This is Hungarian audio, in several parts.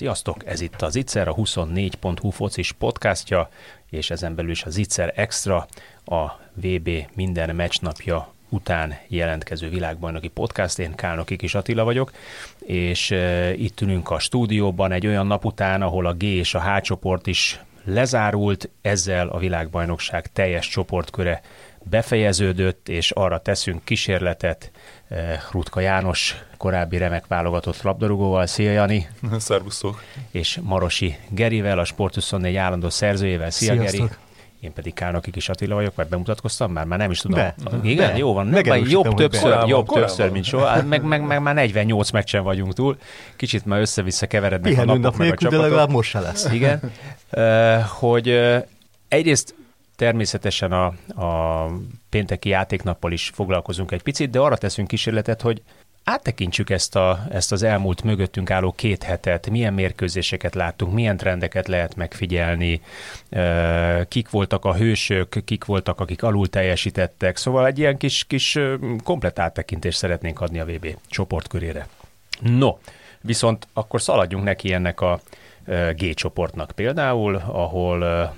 Sziasztok, ez itt az Zicser, a 24.hu focis podcastja, és ezen belül is a Zicser Extra, a VB minden meccsnapja után jelentkező világbajnoki podcast. Én Kálnoki Kis Attila vagyok, és e, itt ülünk a stúdióban egy olyan nap után, ahol a G és a H csoport is lezárult, ezzel a világbajnokság teljes csoportköre befejeződött, és arra teszünk kísérletet Rutka János, korábbi remek válogatott labdarúgóval. Szia Jani! Szervusztok! És Marosi Gerivel, a Sport 24 állandó szerzőjével. Szia Sziasztok. Geri! Én pedig Kálnoki Kis Attila vagyok, vagy bemutatkoztam már? Már nem is tudom. Be. Igen? Be. Jó van. Megerősítem, jobb többször, Korábban, jobb korábban. többször, mint soha. Hát Meg, meg, meg, már 48 meccsen vagyunk túl. Kicsit már össze-vissza keverednek a Pihenő napok, nap meg a nélkül, de csapatok. legalább most se lesz. Igen, Ö, hogy ö, egyrészt természetesen a, a pénteki játéknappal is foglalkozunk egy picit, de arra teszünk kísérletet, hogy áttekintsük ezt, a, ezt az elmúlt mögöttünk álló két hetet, milyen mérkőzéseket láttunk, milyen trendeket lehet megfigyelni, kik voltak a hősök, kik voltak, akik alul teljesítettek, szóval egy ilyen kis, kis komplet áttekintést szeretnénk adni a VB csoportkörére. No, viszont akkor szaladjunk neki ennek a G csoportnak például, ahol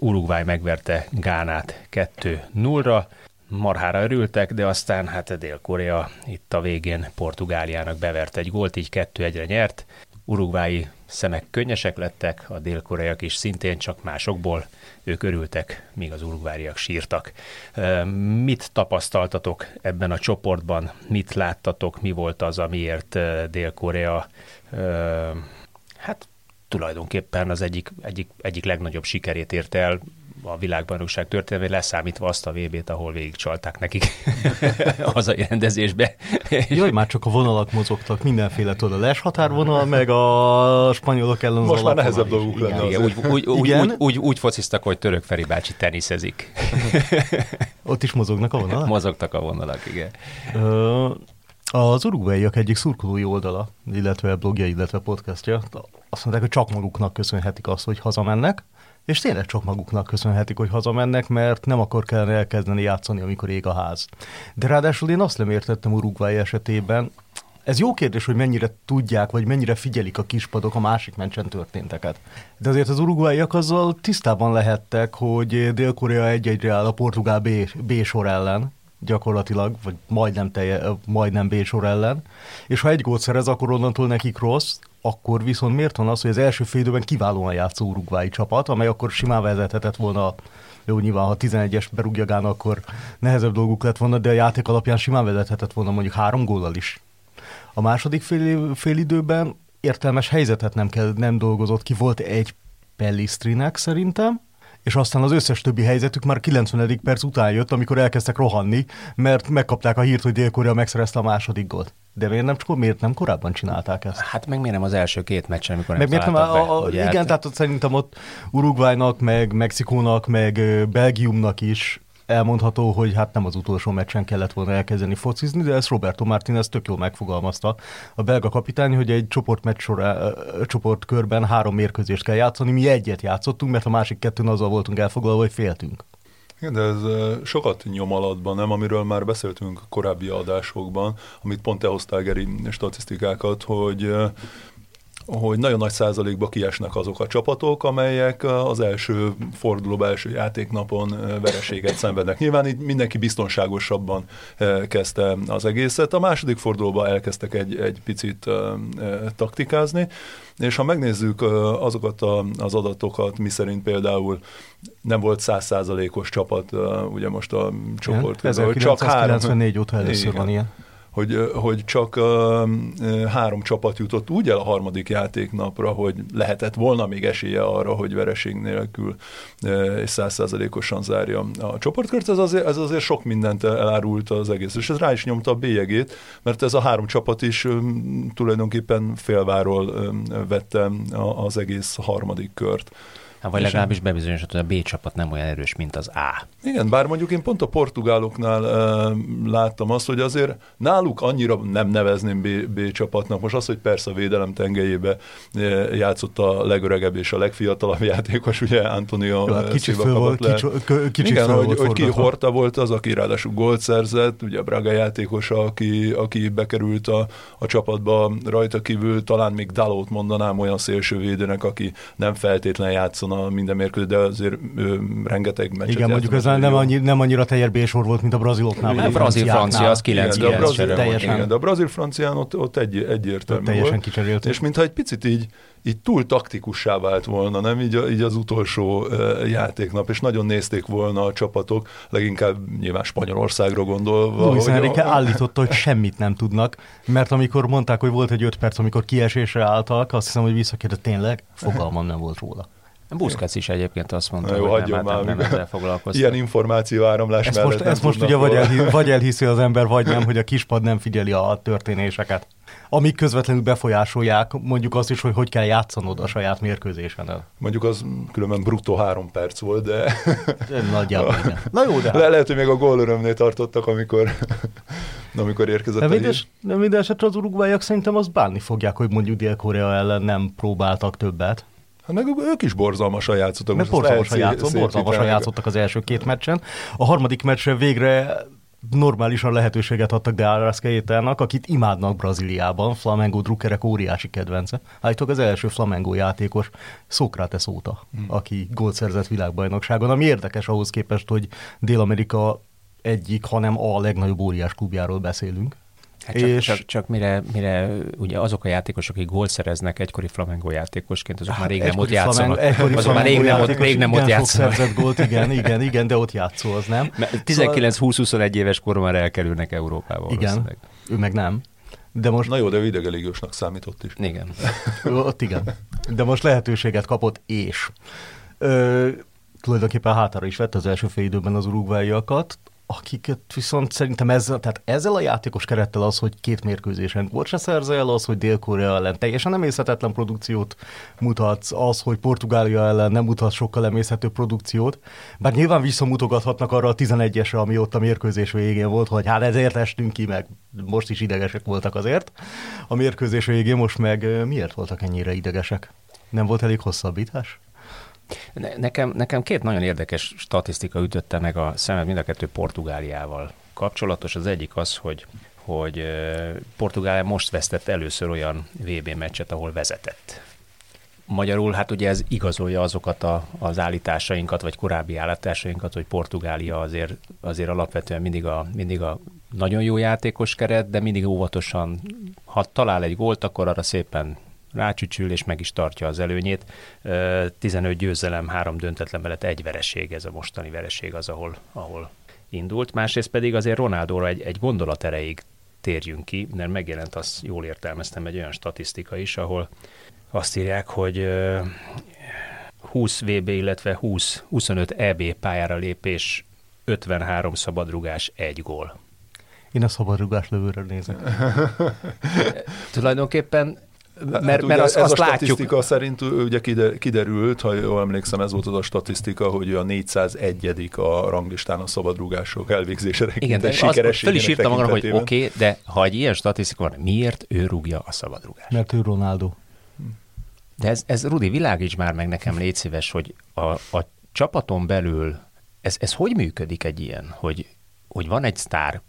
Uruguay megverte Gánát 2-0-ra, marhára örültek, de aztán hát Dél-Korea itt a végén Portugáliának bevert egy gólt, így 2-1-re nyert. Uruguayi szemek könnyesek lettek, a dél-koreaiak is szintén csak másokból ők örültek, míg az uruguayiak sírtak. Mit tapasztaltatok ebben a csoportban? Mit láttatok? Mi volt az, amiért Dél-Korea tulajdonképpen az egyik, egyik, egyik legnagyobb sikerét érte el a világbajnokság történelmében, leszámítva azt a VB-t, ahol végigcsalták nekik a hazai rendezésbe. Jaj, már csak a vonalak mozogtak, mindenféle tudod, a les határvonal, meg a spanyolok ellen az Most már nehezebb dolguk Igen. lenne. Igen, úgy, úgy, úgy, Igen. úgy, úgy, úgy fociztak, hogy török Feri bácsi teniszezik. Ott is mozognak a vonalak? Mozogtak a vonalak, igen. Ö, Az uruguayiak egyik szurkolói oldala, illetve blogja, illetve podcastja, azt mondták, hogy csak maguknak köszönhetik azt, hogy hazamennek, és tényleg csak maguknak köszönhetik, hogy hazamennek, mert nem akkor kellene elkezdeni játszani, amikor ég a ház. De ráadásul én azt nem értettem Uruguay esetében, ez jó kérdés, hogy mennyire tudják, vagy mennyire figyelik a kispadok a másik meccsen történteket. De azért az uruguayiak azzal tisztában lehettek, hogy Dél-Korea egy-egyre áll a portugál B, B sor ellen, gyakorlatilag, vagy majdnem, telje, majdnem B sor ellen, és ha egy gólt szerez, akkor onnantól nekik rossz, akkor viszont miért van az, hogy az első fél időben kiválóan játszó uruguayi csapat, amely akkor simán vezethetett volna jó, nyilván, ha 11-es berúgja Gána, akkor nehezebb dolguk lett volna, de a játék alapján simán vezethetett volna mondjuk három góllal is. A második fél, fél időben értelmes helyzetet nem, kell, nem dolgozott ki, volt egy Pellistrinek szerintem, és aztán az összes többi helyzetük már 90. perc után jött, amikor elkezdtek rohanni, mert megkapták a hírt, hogy Dél-Korea megszerezte a második gólt. De miért nem, csak miért nem korábban csinálták ezt? Hát meg miért nem az első két meccsen, amikor nem Meg miért nem, találtak a, a, be, ugye? igen, Hát- tehát ott szerintem ott Uruguaynak, meg Mexikónak, meg Belgiumnak is elmondható, hogy hát nem az utolsó meccsen kellett volna elkezdeni focizni, de ezt Roberto Martinez tök jól megfogalmazta. A belga kapitány, hogy egy csoportmeccs sorá, csoportkörben három mérkőzést kell játszani, mi egyet játszottunk, mert a másik kettőn azzal voltunk elfoglalva, hogy féltünk. Igen, de ez sokat nyom alatban, nem? Amiről már beszéltünk korábbi adásokban, amit pont te hoztál, Geri, statisztikákat, hogy hogy nagyon nagy százalékba kiesnek azok a csapatok, amelyek az első forduló, első játéknapon vereséget szenvednek. Nyilván így mindenki biztonságosabban kezdte az egészet. A második fordulóban elkezdtek egy, egy picit taktikázni, és ha megnézzük azokat a, az adatokat, mi szerint például nem volt százszázalékos csapat, ugye most a csoport, közül, csak három, 1994 óta először Igen. van ilyen. Hogy, hogy csak három csapat jutott úgy el a harmadik játéknapra, hogy lehetett volna még esélye arra, hogy vereség nélkül és százszázalékosan zárja a csoportkört. Ez azért, ez azért sok mindent elárult az egész, és ez rá is nyomta a bélyegét, mert ez a három csapat is um, tulajdonképpen félváról vette az egész harmadik kört. Hát, vagy legalábbis bebizonyosodott, hogy a B csapat nem olyan erős, mint az A. Igen, bár mondjuk én pont a portugáloknál e, láttam azt, hogy azért náluk annyira nem nevezném B, B csapatnak. Most az, hogy persze a védelem tengelyébe játszott a legöregebb és a legfiatalabb játékos, ugye Antonio Jó, hát kicsit föl volt, le. kicsit Igen, hogy, volt hogy ki Horta volt az, aki ráadásul gólt szerzett, ugye a Braga játékosa, aki, aki bekerült a, a csapatba, rajta kívül talán még Dalót mondanám olyan szélsővédőnek, aki nem feltétlen játszon a minden mérkőzés, de azért ő, rengeteg meccset Igen, mondjuk ez nem, annyi, nem annyira teljes B-sor volt, mint a braziloknál. A brazil-francia az 9 igen, de a brazil, teljesen. Igen, de a brazil-francián ott, ott egy, egyértelmű teljesen volt. kicserélt. És mintha egy picit így, így túl taktikussá vált volna, nem? Így, így az utolsó uh, játéknap, és nagyon nézték volna a csapatok, leginkább nyilván Spanyolországra gondolva. Luis Enrique a... állította, hogy semmit nem tudnak, mert amikor mondták, hogy volt egy öt perc, amikor kiesésre álltak, azt hiszem, hogy visszakérdett, tényleg, fogalmam nem volt róla. Buszkac is egyébként azt mondta, Jó, hogy nem, már, nem, nem ezzel foglalkozni. Ilyen információ áramlás ezt most, ezt most ugye vagy, elhi, vagy elhiszi az ember, vagy nem, hogy a kispad nem figyeli a történéseket. Amik közvetlenül befolyásolják mondjuk azt is, hogy hogy kell játszanod a saját mérkőzésen. Mondjuk az különben bruttó három perc volt, de... Nagyjából igen. Na jó, de... Le, lehet, hogy még a gólörömnél tartottak, amikor, amikor érkezett de minden, de minden esetre az urugvájak szerintem azt bánni fogják, hogy mondjuk Dél-Korea ellen nem próbáltak többet. Hát meg ők is borzalmasan játszottak. Mert borzalmasan, játszottak, borzalmasan játszottak az első két meccsen. A harmadik meccsre végre normálisan lehetőséget adtak De Arrascaetának, akit imádnak Brazíliában, Flamengo drukkerek óriási kedvence. Állítólag az első Flamengo játékos Sócrates óta, hmm. aki gólt szerzett világbajnokságon, ami érdekes ahhoz képest, hogy Dél-Amerika egyik, hanem a legnagyobb óriás klubjáról beszélünk. Hát csak, és... csak, csak mire, mire ugye azok a játékosok, akik gólt szereznek egykori flamengo játékosként, azok hát már rég nem ott játszanak. azok már rég nem ott, rég nem ott játszanak. szerzett gólt, igen, igen, igen, de ott játszó az nem. 19-20-21 szóval... éves koron már elkerülnek Európába. Igen, ő meg nem. De most... Na jó, de idegelégiósnak számított is. Igen. ott igen. De most lehetőséget kapott, és ö, tulajdonképpen hátára is vett az első fél időben az urugváiakat, akiket viszont szerintem ezzel, tehát ezzel a játékos kerettel az, hogy két mérkőzésen volt se szerzel, az, hogy Dél-Korea ellen teljesen emészhetetlen produkciót mutatsz, az, hogy Portugália ellen nem mutat sokkal emészhető produkciót, bár nyilván visszamutogathatnak arra a 11-esre, ami ott a mérkőzés végén volt, hogy hát ezért estünk ki, meg most is idegesek voltak azért. A mérkőzés végén most meg miért voltak ennyire idegesek? Nem volt elég hosszabbítás? Nekem, nekem két nagyon érdekes statisztika ütötte meg a szemet mind a kettő Portugáliával kapcsolatos. Az egyik az, hogy hogy Portugália most vesztett először olyan VB meccset, ahol vezetett. Magyarul hát ugye ez igazolja azokat a, az állításainkat, vagy korábbi állításainkat, hogy Portugália azért, azért alapvetően mindig a, mindig a nagyon jó játékos keret, de mindig óvatosan, ha talál egy gólt, akkor arra szépen rácsücsül, és meg is tartja az előnyét. 15 győzelem, három döntetlen mellett egy vereség, ez a mostani vereség az, ahol, ahol indult. Másrészt pedig azért Ronaldóra egy, egy gondolat erejéig térjünk ki, mert megjelent, azt jól értelmeztem, egy olyan statisztika is, ahol azt írják, hogy 20 VB, illetve 20, 25 EB pályára lépés, 53 szabadrugás, egy gól. Én a szabadrugás lövőről nézek. Tulajdonképpen mert, hát mert azt, ez azt a látjuk. statisztika szerint ugye kiderült, ha jól emlékszem, ez volt az a statisztika, hogy a 401 a ranglistán a szabadrúgások elvégzésére. Igen, de azt föl is írtam magamra, hogy oké, okay, de ha egy ilyen statisztika van, miért ő rúgja a szabadrúgást? Mert ő Ronaldo. De ez, ez Rudi, világíts már meg nekem, légy szíves, hogy a, a csapaton belül ez, ez hogy működik egy ilyen, hogy, hogy van egy sztár,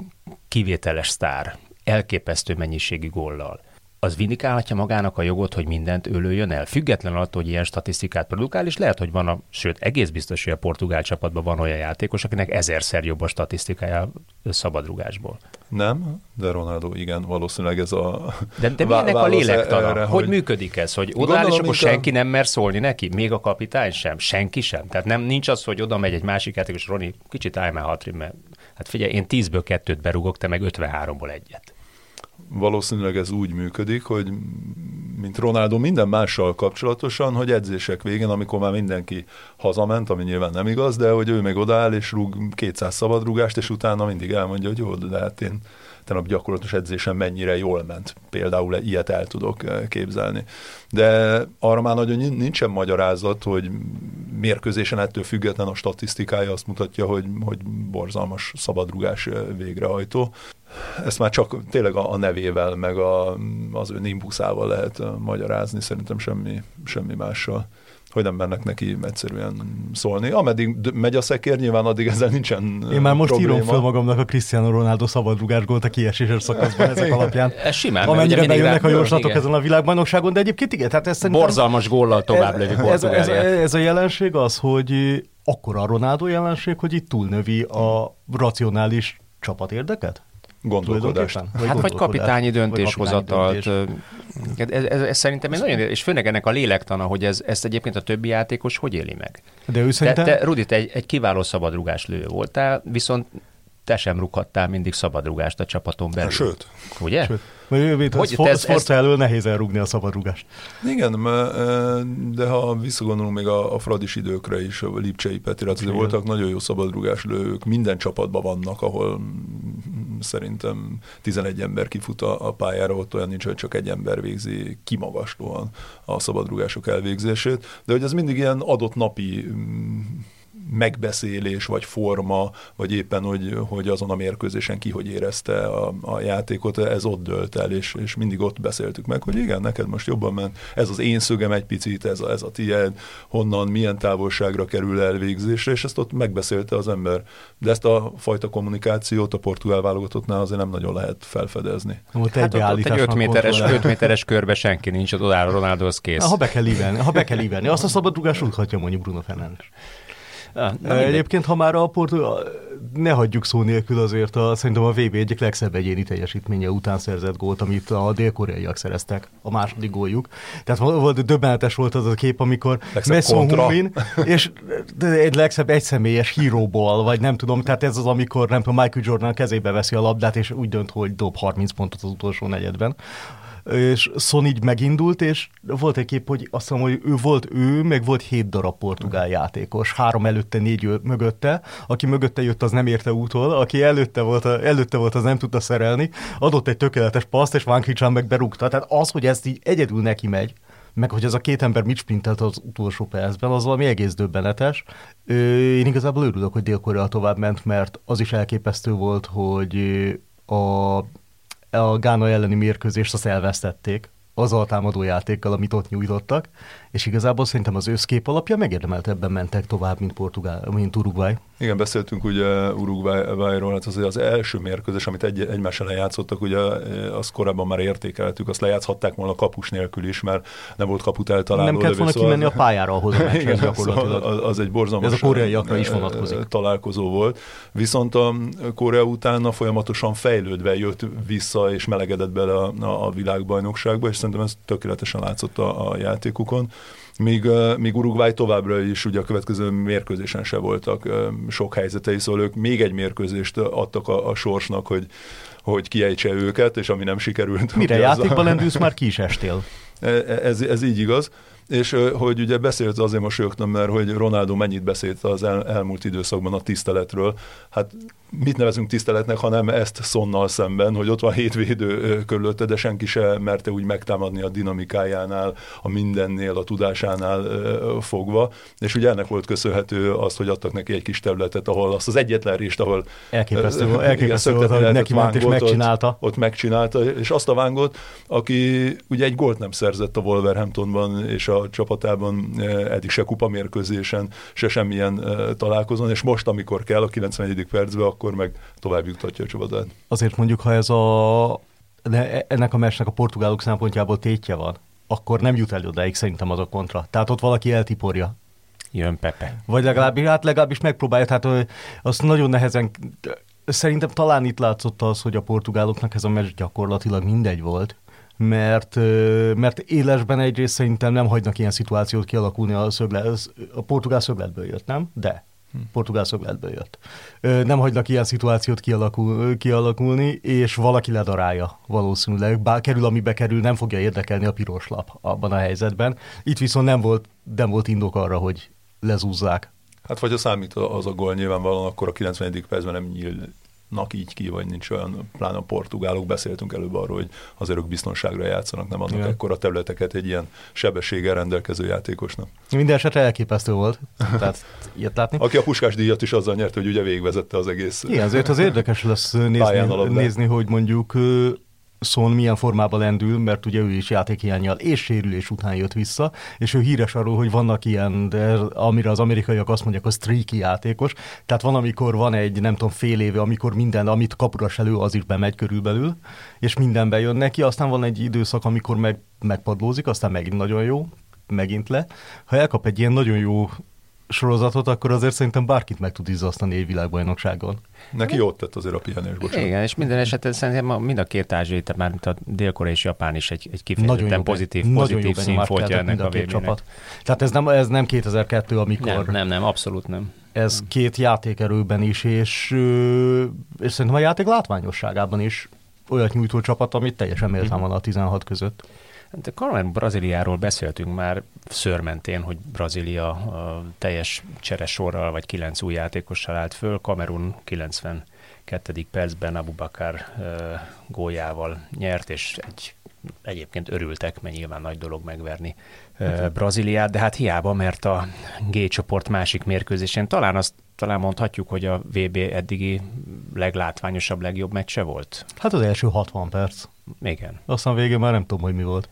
kivételes sztár, elképesztő mennyiségű góllal, az vindikálhatja magának a jogot, hogy mindent ölőjön el, független attól, hogy ilyen statisztikát produkál, és lehet, hogy van a, sőt, egész biztos, hogy a portugál csapatban van olyan játékos, akinek ezerszer jobb a statisztikája szabadrugásból. Nem, de Ronaldo igen, valószínűleg ez a... De, de milyennek a lélektana? Erre, hogy, hogy működik ez? Hogy odaáll, és akkor senki a... nem mer szólni neki? Még a kapitány sem? Senki sem? Tehát nem, nincs az, hogy oda megy egy másik játékos, Roni, kicsit állj már hatri, mert hát figyelj, én tízből kettőt berúgok, te meg 53-ból egyet. Valószínűleg ez úgy működik, hogy mint Ronaldo minden mással kapcsolatosan, hogy edzések végén, amikor már mindenki hazament, ami nyilván nem igaz, de hogy ő meg odaáll és rúg 200 szabadrugást, és utána mindig elmondja, hogy jó, de hát én tegnap gyakorlatos edzésen mennyire jól ment. Például ilyet el tudok eh, képzelni. De arra már nagyon nincsen magyarázat, hogy mérkőzésen ettől független a statisztikája azt mutatja, hogy, hogy borzalmas szabadrugás eh, végrehajtó. Ezt már csak tényleg a, a nevével, meg a, az ő nimbuszával lehet eh, magyarázni, szerintem semmi, semmi mással hogy nem mennek neki egyszerűen szólni. Ameddig megy a szekér, nyilván addig ezzel nincsen Én már most probléma. írom fel magamnak a Cristiano Ronaldo szabadrugás gólt a kieséses szakaszban ezek alapján. Ez simán. Amennyire bejönnek a jóslatok ezen a világbajnokságon, de egyébként igen, tehát ez. Borzalmas góllal tovább lévi ez, ez, ez, a jelenség az, hogy akkora a Ronaldo jelenség, hogy itt túlnövi a racionális csapat érdeket? Gondolkodást. Hát vagy gondolkodás? kapitányi Vagy döntéshozatalt. kapitányi döntés. Ez, ez, ez szerintem egy nagyon, és főleg ennek a lélektana, hogy ez, ezt egyébként a többi játékos hogy éli meg. De ő Te, szerintem... te Rudi, te egy, egy kiváló szabadrugás lő voltál, viszont te sem rúghattál mindig szabadrugást a csapaton belül. Sőt, Ugye? Sőt, vagy ő, hogy ez, te ez- Sforza elől nehéz elrúgni a szabadrugást. Igen, de ha visszagondolunk még a, a Fradis időkre is, a Lipcsei Petire, azért voltak nagyon jó szabadrugás lők, minden csapatban vannak, ahol szerintem 11 ember kifut a, a pályára, ott olyan nincs, hogy csak egy ember végzi kimagaslóan a szabadrugások elvégzését, de hogy ez mindig ilyen adott napi mm, megbeszélés, vagy forma, vagy éppen, hogy, hogy azon a mérkőzésen ki hogy érezte a, a játékot, ez ott dölt el, és, és mindig ott beszéltük meg, hogy igen, neked most jobban ment, ez az én szögem egy picit, ez a, ez a tiéd, honnan, milyen távolságra kerül elvégzésre, és ezt ott megbeszélte az ember. De ezt a fajta kommunikációt a portugál válogatottnál azért nem nagyon lehet felfedezni. Ott Hát ott, ott egy beállításnak 5 méteres, kontrollál. 5 méteres körbe senki nincs, ott odáll Ronaldohoz kész. Ha be kell ívelni, ha be kell ívelni, azt a szabadrugás rúghatja mondjuk Bruno Fernandes. Na mindegy. Egyébként, ha már a Portugál, ne hagyjuk szó nélkül azért a, szerintem a VB egyik legszebb egyéni teljesítménye után szerzett gólt, amit a dél-koreaiak szereztek, a második góljuk. Tehát volt, döbbenetes volt az a kép, amikor Messon. Humin, és egy legszebb egyszemélyes híróból, vagy nem tudom, tehát ez az, amikor nem tudom, Michael Jordan kezébe veszi a labdát, és úgy dönt, hogy dob 30 pontot az utolsó negyedben és Son így megindult, és volt egy kép, hogy azt mondom, hogy ő volt ő, meg volt hét darab portugál játékos, három előtte, négy mögötte, aki mögötte jött, az nem érte útól, aki előtte volt, előtte volt, az nem tudta szerelni, adott egy tökéletes paszt, és Van Kicsán meg berúgta. Tehát az, hogy ezt így egyedül neki megy, meg hogy az a két ember mit sprintelt az utolsó percben, az valami egész döbbenetes. Én igazából örülök, hogy Dél-Korea tovább ment, mert az is elképesztő volt, hogy a a Gána elleni mérkőzést azt elvesztették azzal a támadó játékkal, amit ott nyújtottak, és igazából szerintem az összkép alapja megérdemeltebben mentek tovább, mint Portugál, mint Uruguay. Igen, beszéltünk ugye Uruguayról, hát azért az első mérkőzés, amit egy, egymás ellen játszottak, ugye azt korábban már értékeltük, azt lejátszhatták volna kapus nélkül is, mert nem volt kaput eltaláló. nem kellett volna szóval- kimenni a pályára ahhoz a Igen, gyakorlatilag. szóval az, az egy borzalmas Ez a koreaiakra is ö, vonatkozik. ö, találkozó volt. Viszont a Korea utána folyamatosan fejlődve jött vissza, és melegedett bele a, a, a világbajnokságba, és szerintem ez tökéletesen látszott a, a játékukon. Míg, míg Uruguay továbbra is ugye a következő mérkőzésen se voltak sok helyzetei, szóval ők még egy mérkőzést adtak a, a sorsnak, hogy hogy kiejtse őket, és ami nem sikerült. Mire az a- játékban lendülsz, már ki is estél. E- ez, ez így igaz. És hogy ugye beszélt, azért mosolyogtam, mert hogy Ronaldo mennyit beszélt az el, elmúlt időszakban a tiszteletről. Hát mit nevezünk tiszteletnek, hanem ezt Szonnal szemben, hogy ott van hét védő ö, körülötte, de senki se merte úgy megtámadni a dinamikájánál, a mindennél, a tudásánál fogva. És ugye ennek volt köszönhető az, hogy adtak neki egy kis területet, ahol azt az egyetlen részt, ahol Elképesztő, volt- elképesztő igen, volt, hogy neki ment és megcsinálta. Ott, ott megcsinálta, és azt a Vángot, aki ugye egy gólt nem szerzett a Wolverhamptonban és a csapatában eh, eddig se kupamérkőzésen, se semmilyen eh, találkozón, és most, amikor kell a 91. percben, akkor meg tovább juttatja a csapatát. Azért mondjuk, ha ez a, de ennek a meccsnek a portugálok szempontjából tétje van, akkor nem jut el odáig szerintem az a kontra. Tehát ott valaki eltiporja. Jön Pepe. Vagy legalábbis, hát legalábbis megpróbálja, tehát azt nagyon nehezen, szerintem talán itt látszott az, hogy a portugáloknak ez a meccs gyakorlatilag mindegy volt, mert, mert élesben egyrészt szerintem nem hagynak ilyen szituációt kialakulni a, szögle, a portugál szögletből jött, nem? De Portugál szögletből jött. Nem hagynak ilyen szituációt kialakul, kialakulni, és valaki ledarálja valószínűleg. Bár kerül, amibe kerül, nem fogja érdekelni a piros lap abban a helyzetben. Itt viszont nem volt, nem volt indok arra, hogy lezúzzák. Hát vagy ha számít az a gól nyilvánvalóan, akkor a 90. percben nem nyíl nak így ki, vagy nincs olyan, pláne a portugálok, beszéltünk előbb arról, hogy azért ők biztonságra játszanak, nem adnak ekkora területeket egy ilyen sebességgel rendelkező játékosnak. Minden esetre elképesztő volt, tehát ilyet látni. Aki a puskás díjat is azzal nyert, hogy ugye végvezette az egész Igen, azért az érdekes lesz nézni, nézni hogy mondjuk Szon milyen formában lendül, mert ugye ő is játékhiányjal és sérülés után jött vissza, és ő híres arról, hogy vannak ilyen, de amire az amerikaiak azt mondják, a streaky játékos, tehát van, amikor van egy, nem tudom, fél éve, amikor minden, amit kapuras elő, az is bemegy körülbelül, és minden bejön neki, aztán van egy időszak, amikor meg, megpadlózik, aztán megint nagyon jó, megint le. Ha elkap egy ilyen nagyon jó sorozatot, akkor azért szerintem bárkit meg tud izzasztani egy világbajnokságon. Neki jót tett azért a pihenés, bocsánat. Igen, és minden esetben szerintem mind a két ázsiai, tehát már mint a dél és Japán is egy, egy kifejezetten pozitív, nagyon pozitív színfoltja ennek a, a csapat. Tehát ez nem, ez nem 2002, amikor... Nem, nem, nem, abszolút nem. Ez két játékerőben is, és, és szerintem a játék látványosságában is olyat nyújtó csapat, amit teljesen méltán van a 16 között. De Kamerun Brazíliáról beszéltünk már szörmentén, hogy Brazília a teljes cseresorral vagy kilenc új játékossal állt föl, Kamerun 92. percben Abubakar uh, góljával nyert, és egy egyébként örültek, mert nyilván nagy dolog megverni uh, Brazíliát, de hát hiába, mert a G csoport másik mérkőzésén talán azt talán mondhatjuk, hogy a VB eddigi leglátványosabb, legjobb meccse volt? Hát az első 60 perc. Igen. Aztán végén már nem tudom, hogy mi volt.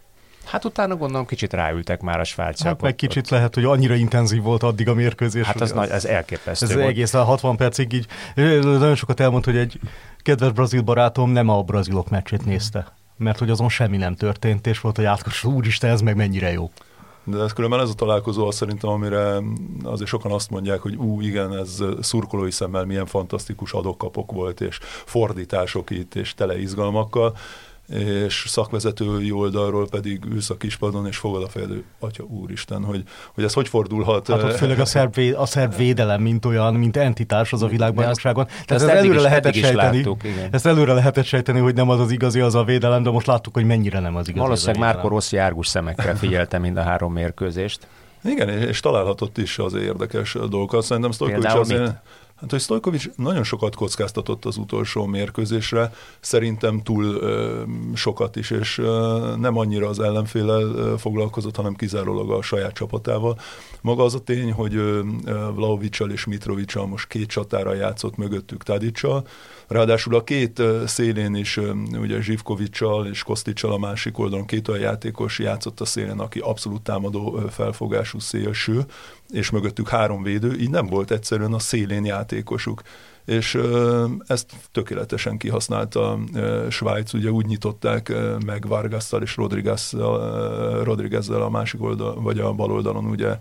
Hát utána gondolom kicsit ráültek már a svájciak. Hát meg kicsit ott. lehet, hogy annyira intenzív volt addig a mérkőzés. Hát az, nagy, ez elképesztő Ez volt. egészen 60 percig így, nagyon sokat elmond, hogy egy kedves brazil barátom nem a brazilok meccsét nézte, mert hogy azon semmi nem történt, és volt a játékos, úristen, ez meg mennyire jó. De ez különben ez a találkozó az szerintem, amire azért sokan azt mondják, hogy ú, igen, ez szurkolói szemmel milyen fantasztikus adokkapok volt, és fordítások itt, és tele izgalmakkal és szakvezetői oldalról pedig ülsz a kispadon, és fogod a fejed, atya úristen, hogy, hogy ez hogy fordulhat. Hát ott főleg a szerb, véd, a szerb védelem, mint olyan, mint entitás az a világbajnokságon. Tehát ezt előre is, lehetett sejteni. Láttuk, igen. Ezt előre lehetett sejteni, hogy nem az az igazi, az a védelem, de most láttuk, hogy mennyire nem az igazi. Valószínűleg Márko Rossi árgus szemekkel figyelte mind a három mérkőzést. Igen, és találhatott is az érdekes dolgokat. Szerintem Stojkovic azért... Mit? Hát, hogy Stojkovic nagyon sokat kockáztatott az utolsó mérkőzésre, szerintem túl ö, sokat is, és ö, nem annyira az ellenfélel foglalkozott, hanem kizárólag a saját csapatával. Maga az a tény, hogy Vlaovicsal és Mitrovicsal most két csatára játszott mögöttük Tadicsal, ráadásul a két szélén is, ugye Zsivkovicsal és Kosticsal a másik oldalon két olyan játékos játszott a szélén, aki abszolút támadó felfogású szélső, és mögöttük három védő, így nem volt egyszerűen a szélén játékosuk és ezt tökéletesen kihasználta Svájc, ugye úgy nyitották meg Vargasszal és Rodriguez-zel, Rodriguez a másik oldal, vagy a bal oldalon ugye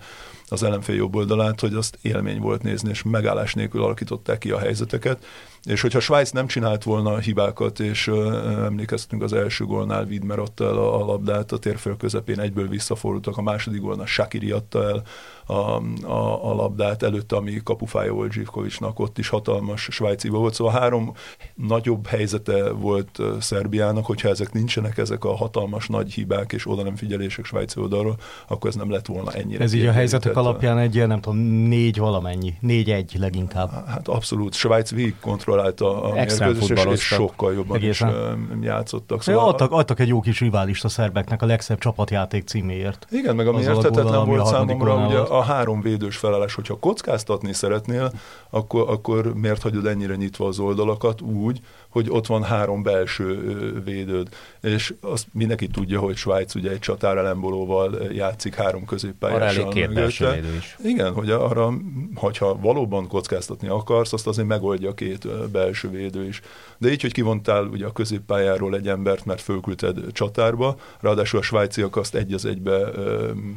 az ellenfél jobb oldalát, hogy azt élmény volt nézni, és megállás nélkül alakították ki a helyzeteket, és hogyha Svájc nem csinált volna hibákat, és uh, emlékeztünk az első gólnál, Widmer adta el a, a labdát a térfél közepén, egyből visszafordultak, a második gólnál Shakiri adta el a, a, a labdát, előtte, ami kapufája volt Zsivkovicsnak, ott is hatalmas svájci volt, szóval három nagyobb helyzete volt Szerbiának, hogyha ezek nincsenek, ezek a hatalmas nagy hibák és oda nem figyelések svájci oldalról, akkor ez nem lett volna ennyire. Ez így a helyzetek alapján egy ilyen, nem tudom, négy valamennyi, négy-egy leginkább. Hát abszolút, Svájc végig kontrollálta a mérkőzést, és sokkal jobban Egészen. is játszottak. Szóval ja, adtak, adtak egy jó kis riválist a szerbeknek a legszebb csapatjáték címéért. Igen, meg ami értetetlen volt számomra, ugye a három védős felállás, hogyha kockáztatni szeretnél, akkor, akkor miért hagyod ennyire nyitva az oldalakat úgy, hogy ott van három belső védőd. És azt mindenki tudja, hogy Svájc ugye egy csatár ellenbolóval játszik három középpályással. két belső is. Igen, hogy arra, hogyha valóban kockáztatni akarsz, azt azért megoldja két belső védő is. De így, hogy kivontál ugye a középpályáról egy embert, mert fölküldted csatárba, ráadásul a svájciak azt egy az egybe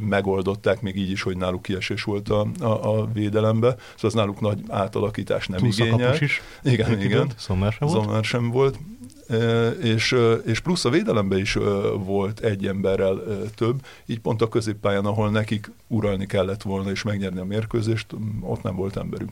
megoldották, még így is, hogy náluk kiesés volt a, a, a védelembe, szóval az náluk nagy átalakítás nem igényel. is. Igen, igen. Sommer sem volt. Sem volt és, és plusz a védelemben is volt egy emberrel több, így pont a középpályán, ahol nekik uralni kellett volna és megnyerni a mérkőzést, ott nem volt emberük.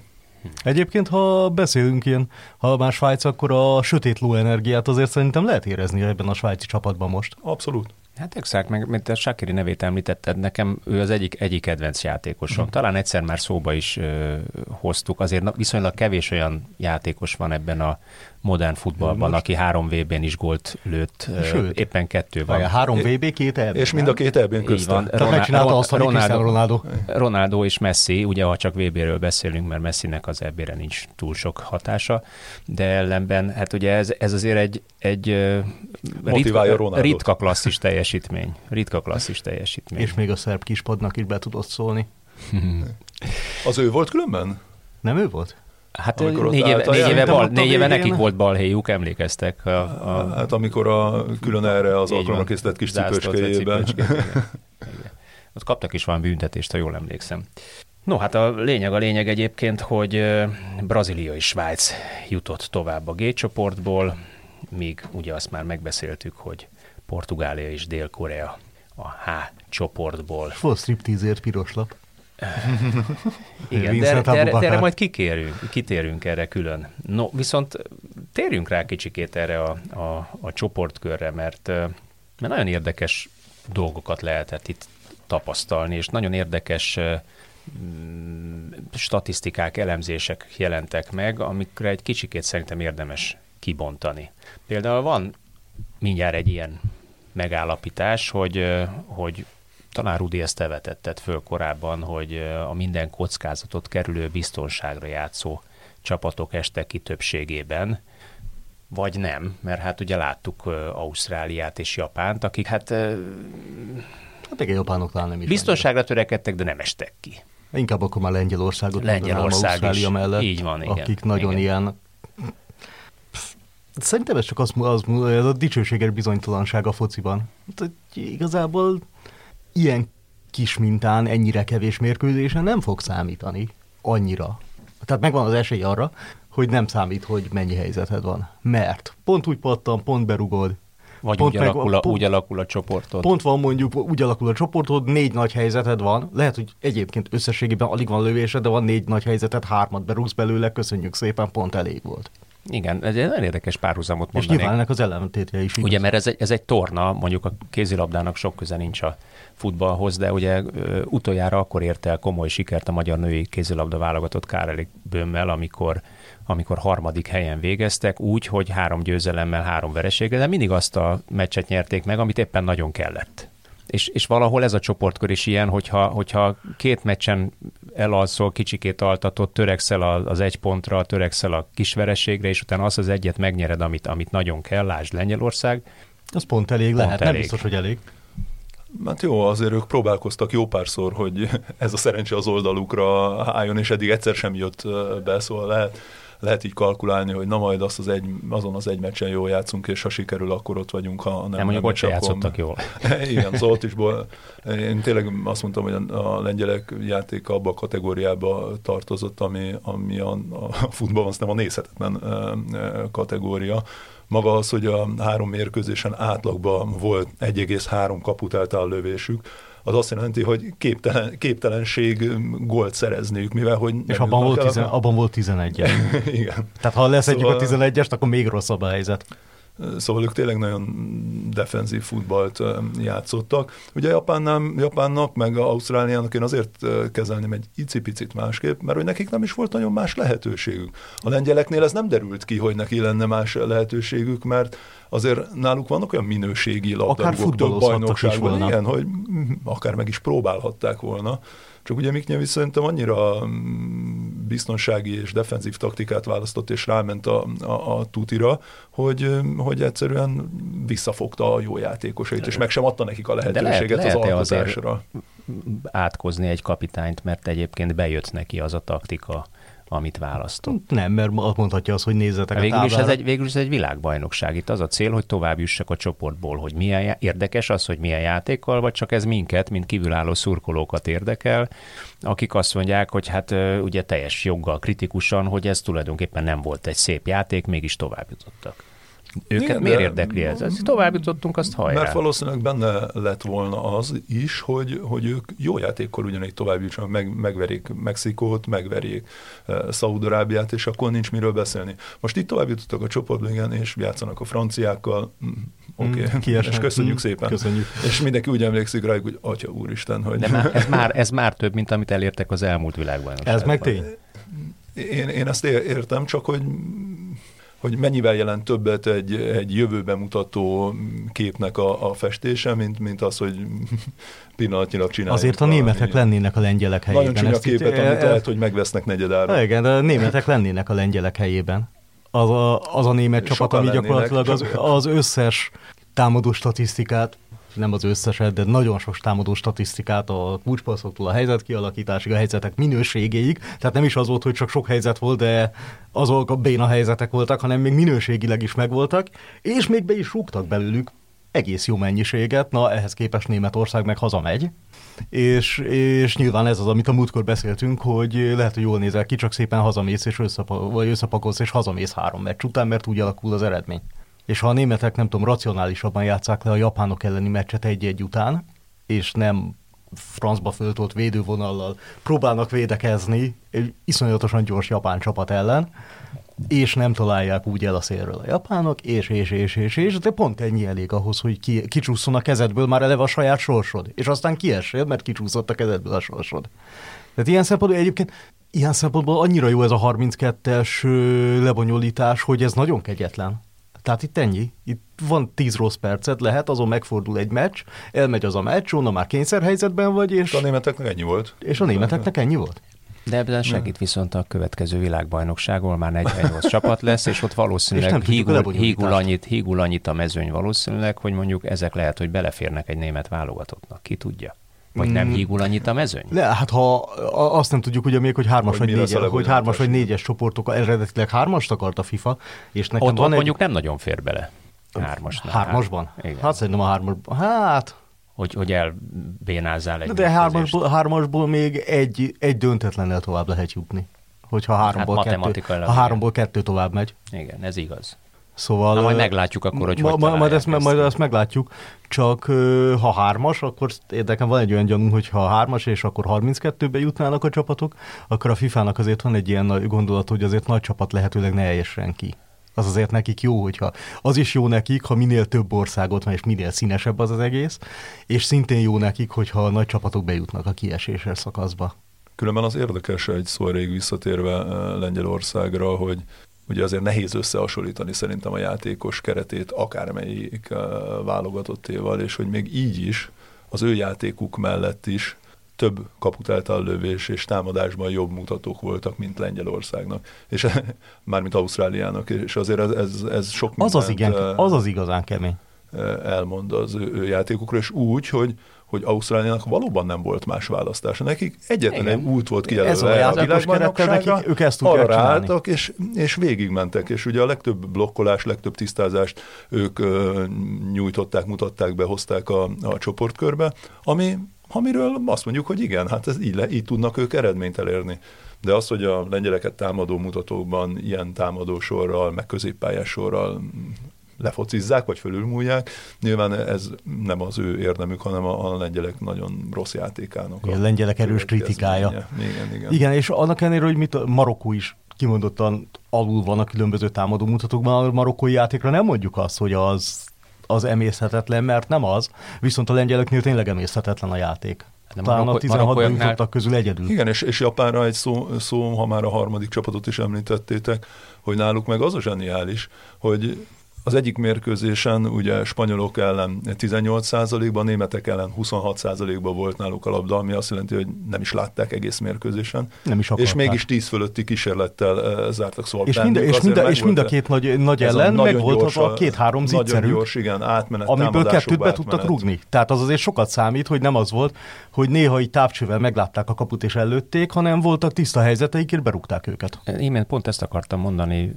Egyébként, ha beszélünk ilyen, ha már Svájc, akkor a sötét ló energiát azért szerintem lehet érezni ebben a svájci csapatban most. Abszolút. Hát exakt, meg mint a Sakiri nevét említetted, nekem ő az egyik, egyik kedvenc játékosom. Mm. Talán egyszer már szóba is ö, hoztuk, azért viszonylag kevés olyan játékos van ebben a modern futballban, Most. aki három VB-n is gólt lőtt, Sőt, éppen kettő van. A három VB, két EB. És mind a két EB-n köztem. Van. Tehát megcsinálta azt, Ronaldo, Ronaldo. Ronaldo és Messi, ugye ha csak VB-ről beszélünk, mert Messinek az EB-re nincs túl sok hatása, de ellenben, hát ugye ez, ez azért egy, egy ritka, ritka klasszis teljesítmény. Ritka klasszis teljesítmény. És még a szerb kispadnak is be tudott szólni. az ő volt különben? Nem ő volt? Hát négy éve, négy éve, bal, négy éve nekik volt balhéjuk, emlékeztek. A, a... Hát amikor a külön erre az alkalomra készített kis cipőskéjében. Ott kaptak is van büntetést, ha jól emlékszem. No, hát a lényeg a lényeg egyébként, hogy Brazília és Svájc jutott tovább a G csoportból, míg ugye azt már megbeszéltük, hogy Portugália és Dél-Korea a H csoportból. Volt stripteaser piros lap. Igen, de, de, de erre majd kikérünk, kitérünk erre külön. No, viszont térjünk rá kicsikét erre a, a, a csoportkörre, mert, mert nagyon érdekes dolgokat lehetett itt tapasztalni, és nagyon érdekes mm, statisztikák, elemzések jelentek meg, amikre egy kicsikét szerintem érdemes kibontani. Például van mindjárt egy ilyen megállapítás, hogy, hogy talán Rudi ezt te vetetted föl korábban, hogy a minden kockázatot kerülő biztonságra játszó csapatok este ki többségében, vagy nem, mert hát ugye láttuk Ausztráliát és Japánt, akik hát... Hát igen, japánok talán nem is. Biztonságra törekedtek, de nem estek ki. Inkább akkor már Lengyelországot Lengyelország Ausztrália mellett. Így van, igen. Akik nagyon igen. ilyen Szerintem ez csak az, az ez a dicsőséges bizonytalanság a fociban. Tehát igazából ilyen kis mintán, ennyire kevés mérkőzésen nem fog számítani annyira. Tehát megvan az esély arra, hogy nem számít, hogy mennyi helyzeted van. Mert pont úgy pattan, pont berugod. Vagy pont úgy, meg, alakul a, pont, úgy alakul a csoportod. Pont van mondjuk, úgy alakul a csoportod, négy nagy helyzeted van. Lehet, hogy egyébként összességében alig van lövésed, de van négy nagy helyzeted, hármat berúgsz belőle, köszönjük szépen, pont elég volt. Igen, ez egy nagyon érdekes párhuzamot mondanék. És nyilván ennek az ellentétje is. Igaz. Ugye, mert ez egy, ez egy torna, mondjuk a kézilabdának sok köze nincs a futballhoz, de ugye utoljára akkor ért el komoly sikert a magyar női kézilabda válogatott Kárelik Bömmel, amikor amikor harmadik helyen végeztek, úgy, hogy három győzelemmel, három vereséggel, de mindig azt a meccset nyerték meg, amit éppen nagyon kellett. És, és valahol ez a csoportkör is ilyen, hogyha, hogyha két meccsen elalszol, kicsikét altatott, törekszel az egy pontra, törekszel a kisvereségre, és utána azt az egyet megnyered, amit, amit nagyon kell, lásd Lengyelország. Az pont elég pont lehet, elég. nem biztos, hogy elég. Hát jó, azért ők próbálkoztak jó párszor, hogy ez a szerencse az oldalukra álljon, és eddig egyszer sem jött be, szóval lehet, lehet így kalkulálni, hogy na majd azt az egy, azon az egy meccsen jól játszunk, és ha sikerül, akkor ott vagyunk, ha nem. Nem mondjuk ott sem játszottak jól. Igen, szóval ott is ból, én tényleg azt mondtam, hogy a lengyelek játéka abba a kategóriába tartozott, ami, ami a, a futballban nem a nézhetetlen kategória maga az, hogy a három mérkőzésen átlagban volt 1,3 kaput a lövésük, az azt jelenti, hogy képtelen, képtelenség gólt szerezniük, mivel hogy... És abban volt, tizen, abban volt 11 Igen. Tehát ha lesz szóval... a 11-est, akkor még rosszabb a helyzet. Szóval ők tényleg nagyon defenzív futballt játszottak. Ugye Japánnál, Japánnak, meg Ausztráliának én azért kezelném egy icipicit másképp, mert hogy nekik nem is volt nagyon más lehetőségük. A lengyeleknél ez nem derült ki, hogy neki lenne más lehetőségük, mert azért náluk vannak olyan minőségi labdarúgók több bajnokságban, igen, hogy akár meg is próbálhatták volna. Csak ugye Miknyevi szerintem annyira mm, biztonsági és defenzív taktikát választott, és ráment a, a, a tutira, hogy, hogy egyszerűen visszafogta a jó játékosait, és meg sem adta nekik a lehetőséget lehet, az alkotásra. átkozni egy kapitányt, mert egyébként bejött neki az a taktika, amit választott. Nem, mert mondhatja azt, hogy nézzetek végül a is ez egy, végül is ez egy világbajnokság. Itt az a cél, hogy tovább jussak a csoportból, hogy milyen érdekes az, hogy milyen játékkal, vagy csak ez minket, mint kívülálló szurkolókat érdekel, akik azt mondják, hogy hát ugye teljes joggal kritikusan, hogy ez tulajdonképpen nem volt egy szép játék, mégis tovább jutottak. Őket Igen, miért de- érdekli ez? ez? Tovább jutottunk, azt hajrá. Mert valószínűleg benne lett volna az is, hogy, hogy ők jó játékkor ugyanígy tovább jutnak, meg, megverik Mexikót, megverik uh, Szaudarábiát, és akkor nincs miről beszélni. Most itt tovább jutottak a csoportban, igen, és játszanak a franciákkal, mm, oké, okay. Mm, kiesnek. és köszönjük Mm, szépen. köszönjük. És mindenki úgy emlékszik rájuk, hogy atya úristen, hogy De már, ez, már, ez már több, mint amit elértek az elmúlt világbajnokságban. Ez meg tény. Én, én ezt ér- értem, csak hogy hogy mennyivel jelent többet egy, egy jövőbe mutató képnek a, a festése, mint, mint az, hogy pillanatnyilag csinálják. Azért a németek lennének a lengyelek helyében. Nagyon csúnya itt- képet, amit e- lehet, hogy megvesznek negyedára. Igen, de a németek lennének a lengyelek helyében. Az a, az a német csapat, Sokan ami lennének, gyakorlatilag az, az összes támadó statisztikát, nem az összeset, de nagyon sok támadó statisztikát a kulcspasszoktól a helyzet kialakításig, a helyzetek minőségéig. Tehát nem is az volt, hogy csak sok helyzet volt, de azok a béna helyzetek voltak, hanem még minőségileg is megvoltak, és még be is rúgtak belőlük egész jó mennyiséget, na ehhez képest Németország meg hazamegy, és, és nyilván ez az, amit a múltkor beszéltünk, hogy lehet, hogy jól nézel ki, csak szépen hazamész, és összepa, vagy összepakolsz, és hazamész három meccs után, mert úgy alakul az eredmény. És ha a németek, nem tudom, racionálisabban játszák le a japánok elleni meccset egy-egy után, és nem francba föltolt védővonallal próbálnak védekezni egy iszonyatosan gyors japán csapat ellen, és nem találják úgy el a szélről a japánok, és, és, és, és, és, de pont ennyi elég ahhoz, hogy ki, kicsúszson a kezedből már eleve a saját sorsod, és aztán kiessél, mert kicsúszott a kezedből a sorsod. Tehát ilyen szempontból egyébként ilyen szempontból annyira jó ez a 32-es ö, lebonyolítás, hogy ez nagyon kegyetlen. Tehát itt ennyi. Itt van 10 rossz percet, lehet, azon megfordul egy meccs, elmegy az a meccs, onnan már kényszerhelyzetben vagy, és, A németeknek ennyi volt. és a németeknek ennyi volt. De ebben segít viszont a következő világbajnokságon már 48 csapat lesz, és ott És valószínűleg a hígul, hígul, annyit, hígul annyit a mezőny valószínűleg, hogy mondjuk ezek lehet, hogy beleférnek egy német válogatottnak. Ki tudja? Vagy nem Mm. hígul annyit a mezőny? Le, hát ha azt nem tudjuk ugye még, hogy hármas Hogy vagy, négyes, hogy hármas vagy négyes csoportok, eredetileg hármast akart a FIFA, és nekem Ott, van ott egy... mondjuk nem nagyon fér bele. Hármasnál. Hármasban? Igen. Hát szerintem a hármasban. Hát, Hogy, hogy elbénázzál egy de hármasból, hármasból még egy, egy döntetlennel tovább lehet jutni. Hogyha háromból, Hát kettő, ha háromból kettő tovább megy. Igen, ez igaz. Szóval... Na, majd meglátjuk akkor, hogy ma, hogy ma, majd, ezt, ezt. majd ezt meglátjuk, csak ha hármas, akkor érdekem van egy olyan gyanú, hogy ha hármas, és akkor 32-be jutnának a csapatok, akkor a FIFA-nak azért van egy ilyen nagy gondolat, hogy azért nagy csapat lehetőleg ne essen ki. Az azért nekik jó, hogyha az is jó nekik, ha minél több országot van, és minél színesebb az az egész, és szintén jó nekik, hogyha a nagy csapatok bejutnak a kieséses szakaszba. Különben az érdekes egy szó rég visszatérve Lengyelországra, hogy ugye azért nehéz összehasonlítani szerintem a játékos keretét akármelyik válogatottéval, és hogy még így is az ő játékuk mellett is több kaput által lövés és támadásban jobb mutatók voltak, mint Lengyelországnak, és mármint Ausztráliának, és azért ez, ez, ez sok Az az, mindent, igen, az az igazán kemény. elmond az ő, ő játékukról, és úgy, hogy hogy Ausztráliának valóban nem volt más választása. Nekik egyetlen Igen. egy út volt kijelölve a világbajnokságra, ők ezt arra álltak, és, és végigmentek, és ugye a legtöbb blokkolás, legtöbb tisztázást ők ö, nyújtották, mutatták be, hozták a, a csoportkörbe, ami, amiről azt mondjuk, hogy igen, hát ez így, le, így tudnak ők eredményt elérni. De az, hogy a lengyeleket támadó mutatókban ilyen támadó sorral, meg középpályás sorral lefocizzák, vagy fölülmúlják. Nyilván ez nem az ő érdemük, hanem a, a lengyelek nagyon rossz játékának. Igen, a lengyelek erős kritikája. Igen, igen. Igen, és annak ellenére, hogy mit, Marokkó is kimondottan alul van a különböző támadó mutatókban, a marokkói játékra nem mondjuk azt, hogy az, az emészhetetlen, mert nem az, viszont a lengyeleknél tényleg emészhetetlen a játék. De Talán a Marokkó- 16 marokkóiaknál- jutottak közül egyedül. Igen, és, és Japánra egy szó, szó, ha már a harmadik csapatot is említettétek, hogy náluk meg az a zseniális, hogy az egyik mérkőzésen ugye spanyolok ellen 18%-ban, németek ellen 26%-ban volt náluk a labda, ami azt jelenti, hogy nem is látták egész mérkőzésen. Nem is és akarták. mégis 10 fölötti kísérlettel zártak, szóval és mind, és, mind, és mind a két nagy, nagy ellen meg volt gyors, az a két-három zicserük, gyors, igen, átmenet, amiből kettőt be tudtak rugni. Tehát az azért sokat számít, hogy nem az volt, hogy néha így távcsővel meglátták a kaput és előtték, hanem voltak tiszta helyzeteik, és berúgták őket. Én pont ezt akartam mondani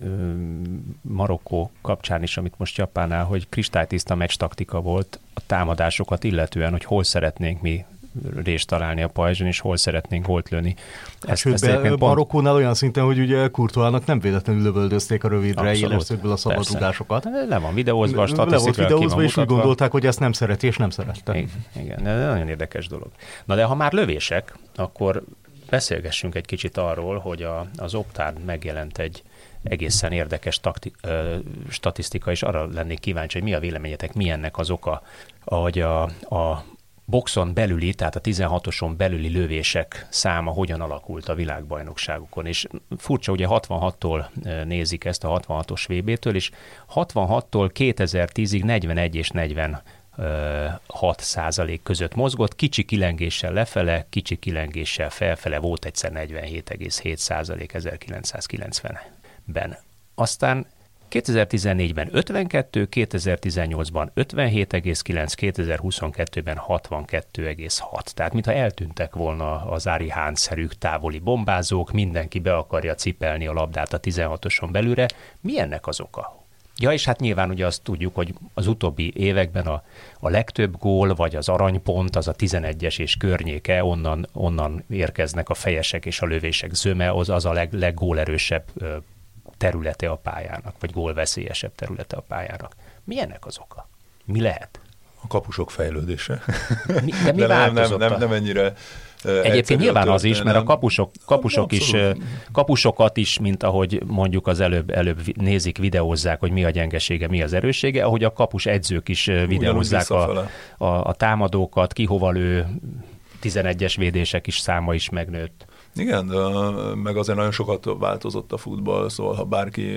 Marokkó kapcsán is, amit most Japánnál, hogy kristálytiszta meccs taktika volt a támadásokat illetően, hogy hol szeretnénk mi részt találni a pajzson, és hol szeretnénk holt lőni. Hát ezt, ezt be, Marokkónál olyan szinten, hogy ugye Kurtuának nem véletlenül lövöldözték a rövidre élesztőkből a szabadrugásokat. Le van videózva a statisztika, Le volt videózva, és úgy gondolták, hogy ezt nem szereti, és nem szerette. Igen, igen, ez nagyon érdekes dolog. Na de ha már lövések, akkor beszélgessünk egy kicsit arról, hogy a, az Optán megjelent egy egészen érdekes takti, ö, statisztika, és arra lennék kíváncsi, hogy mi a véleményetek, mi ennek az oka, hogy a, a boxon belüli, tehát a 16-oson belüli lövések száma hogyan alakult a világbajnokságukon. És furcsa, ugye 66-tól nézik ezt a 66-os VB-től, és 66-tól 2010-ig 41 és 40 6 százalék között mozgott, kicsi kilengéssel lefele, kicsi kilengéssel felfele, volt egyszer 47,7 százalék 1990-ben. Aztán 2014-ben 52, 2018-ban 57,9, 2022-ben 62,6. Tehát mintha eltűntek volna az Ári Hán-szerű távoli bombázók, mindenki be akarja cipelni a labdát a 16-oson belülre. Mi ennek az oka? Ja, és hát nyilván ugye azt tudjuk, hogy az utóbbi években a, a legtöbb gól, vagy az aranypont, az a 11-es és környéke, onnan, onnan érkeznek a fejesek és a lövések zöme, az, az a leg, leggólerősebb területe a pályának, vagy gólveszélyesebb területe a pályának. Mi ennek az oka? Mi lehet? A kapusok fejlődése. Mi, de mi de nem, nem, nem, nem ennyire Egyébként nyilván az is, mert a kapusok, kapusok is, kapusokat is, mint ahogy mondjuk az előbb, előbb nézik, videózzák, hogy mi a gyengesége, mi az erőssége, ahogy a kapus edzők is videózzák a, a, a támadókat, ki hova lő, 11-es védések is száma is megnőtt. Igen, meg azért nagyon sokat változott a futball, szóval ha bárki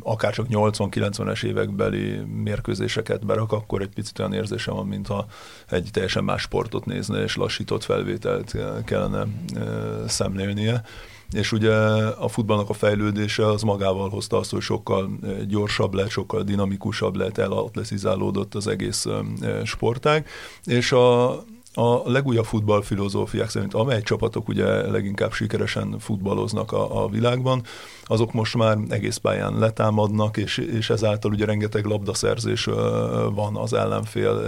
akár csak 80-90-es évekbeli mérkőzéseket berak, akkor egy picit olyan érzése van, mintha egy teljesen más sportot nézne, és lassított felvételt kellene szemlélnie. És ugye a futballnak a fejlődése az magával hozta azt, hogy sokkal gyorsabb lett, sokkal dinamikusabb lett, elatletizálódott az egész sportág, és a, a legújabb futballfilozófiák szerint, amely csapatok ugye leginkább sikeresen futballoznak a, a világban, azok most már egész pályán letámadnak, és, és ezáltal ugye rengeteg labdaszerzés van az ellenfél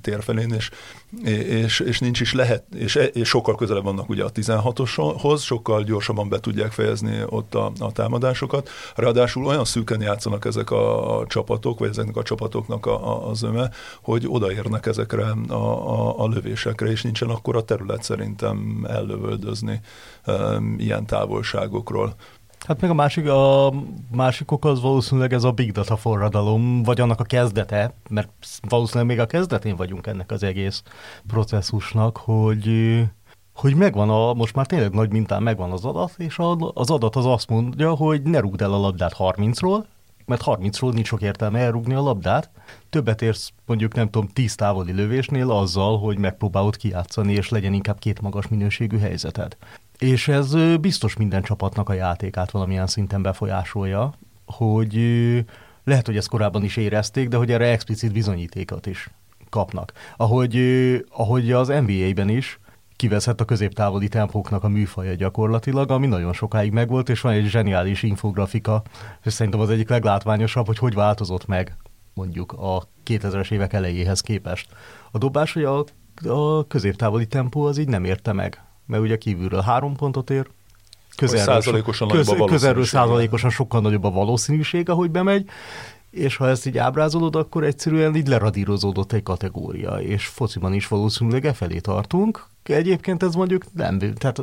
térfelén, és, és, és nincs is lehet, és, és sokkal közelebb vannak ugye a 16-oshoz, sokkal gyorsabban be tudják fejezni ott a, a támadásokat. Ráadásul olyan szűken játszanak ezek a, csapatok, vagy ezeknek a csapatoknak a, a, a zöme, hogy odaérnek ezekre a, a, a lövésekre, és nincsen akkor a terület szerintem ellövöldözni um, ilyen távolságokról. Hát meg a másik, a másik ok az valószínűleg ez a big data forradalom, vagy annak a kezdete, mert valószínűleg még a kezdetén vagyunk ennek az egész processzusnak, hogy hogy megvan a, most már tényleg nagy mintán megvan az adat, és az adat az azt mondja, hogy ne rúgd el a labdát 30-ról, mert 30-ról nincs sok értelme elrúgni a labdát. Többet érsz mondjuk nem tudom 10 távoli lövésnél azzal, hogy megpróbálod kijátszani, és legyen inkább két magas minőségű helyzeted. És ez biztos minden csapatnak a játékát valamilyen szinten befolyásolja, hogy lehet, hogy ezt korábban is érezték, de hogy erre explicit bizonyítékot is kapnak. Ahogy, ahogy az NBA-ben is kiveszett a középtávoli tempóknak a műfaja gyakorlatilag, ami nagyon sokáig megvolt, és van egy zseniális infografika, és szerintem az egyik leglátványosabb, hogy hogy változott meg mondjuk a 2000-es évek elejéhez képest. A dobás, hogy a, a középtávoli tempó az így nem érte meg mert ugye kívülről három pontot ér, közelről, százalékosan köz, közelről százalékosan sokkal nagyobb a valószínűség, ahogy bemegy, és ha ezt így ábrázolod, akkor egyszerűen így leradírozódott egy kategória, és fociban is valószínűleg e felé tartunk. Egyébként ez mondjuk nem, tehát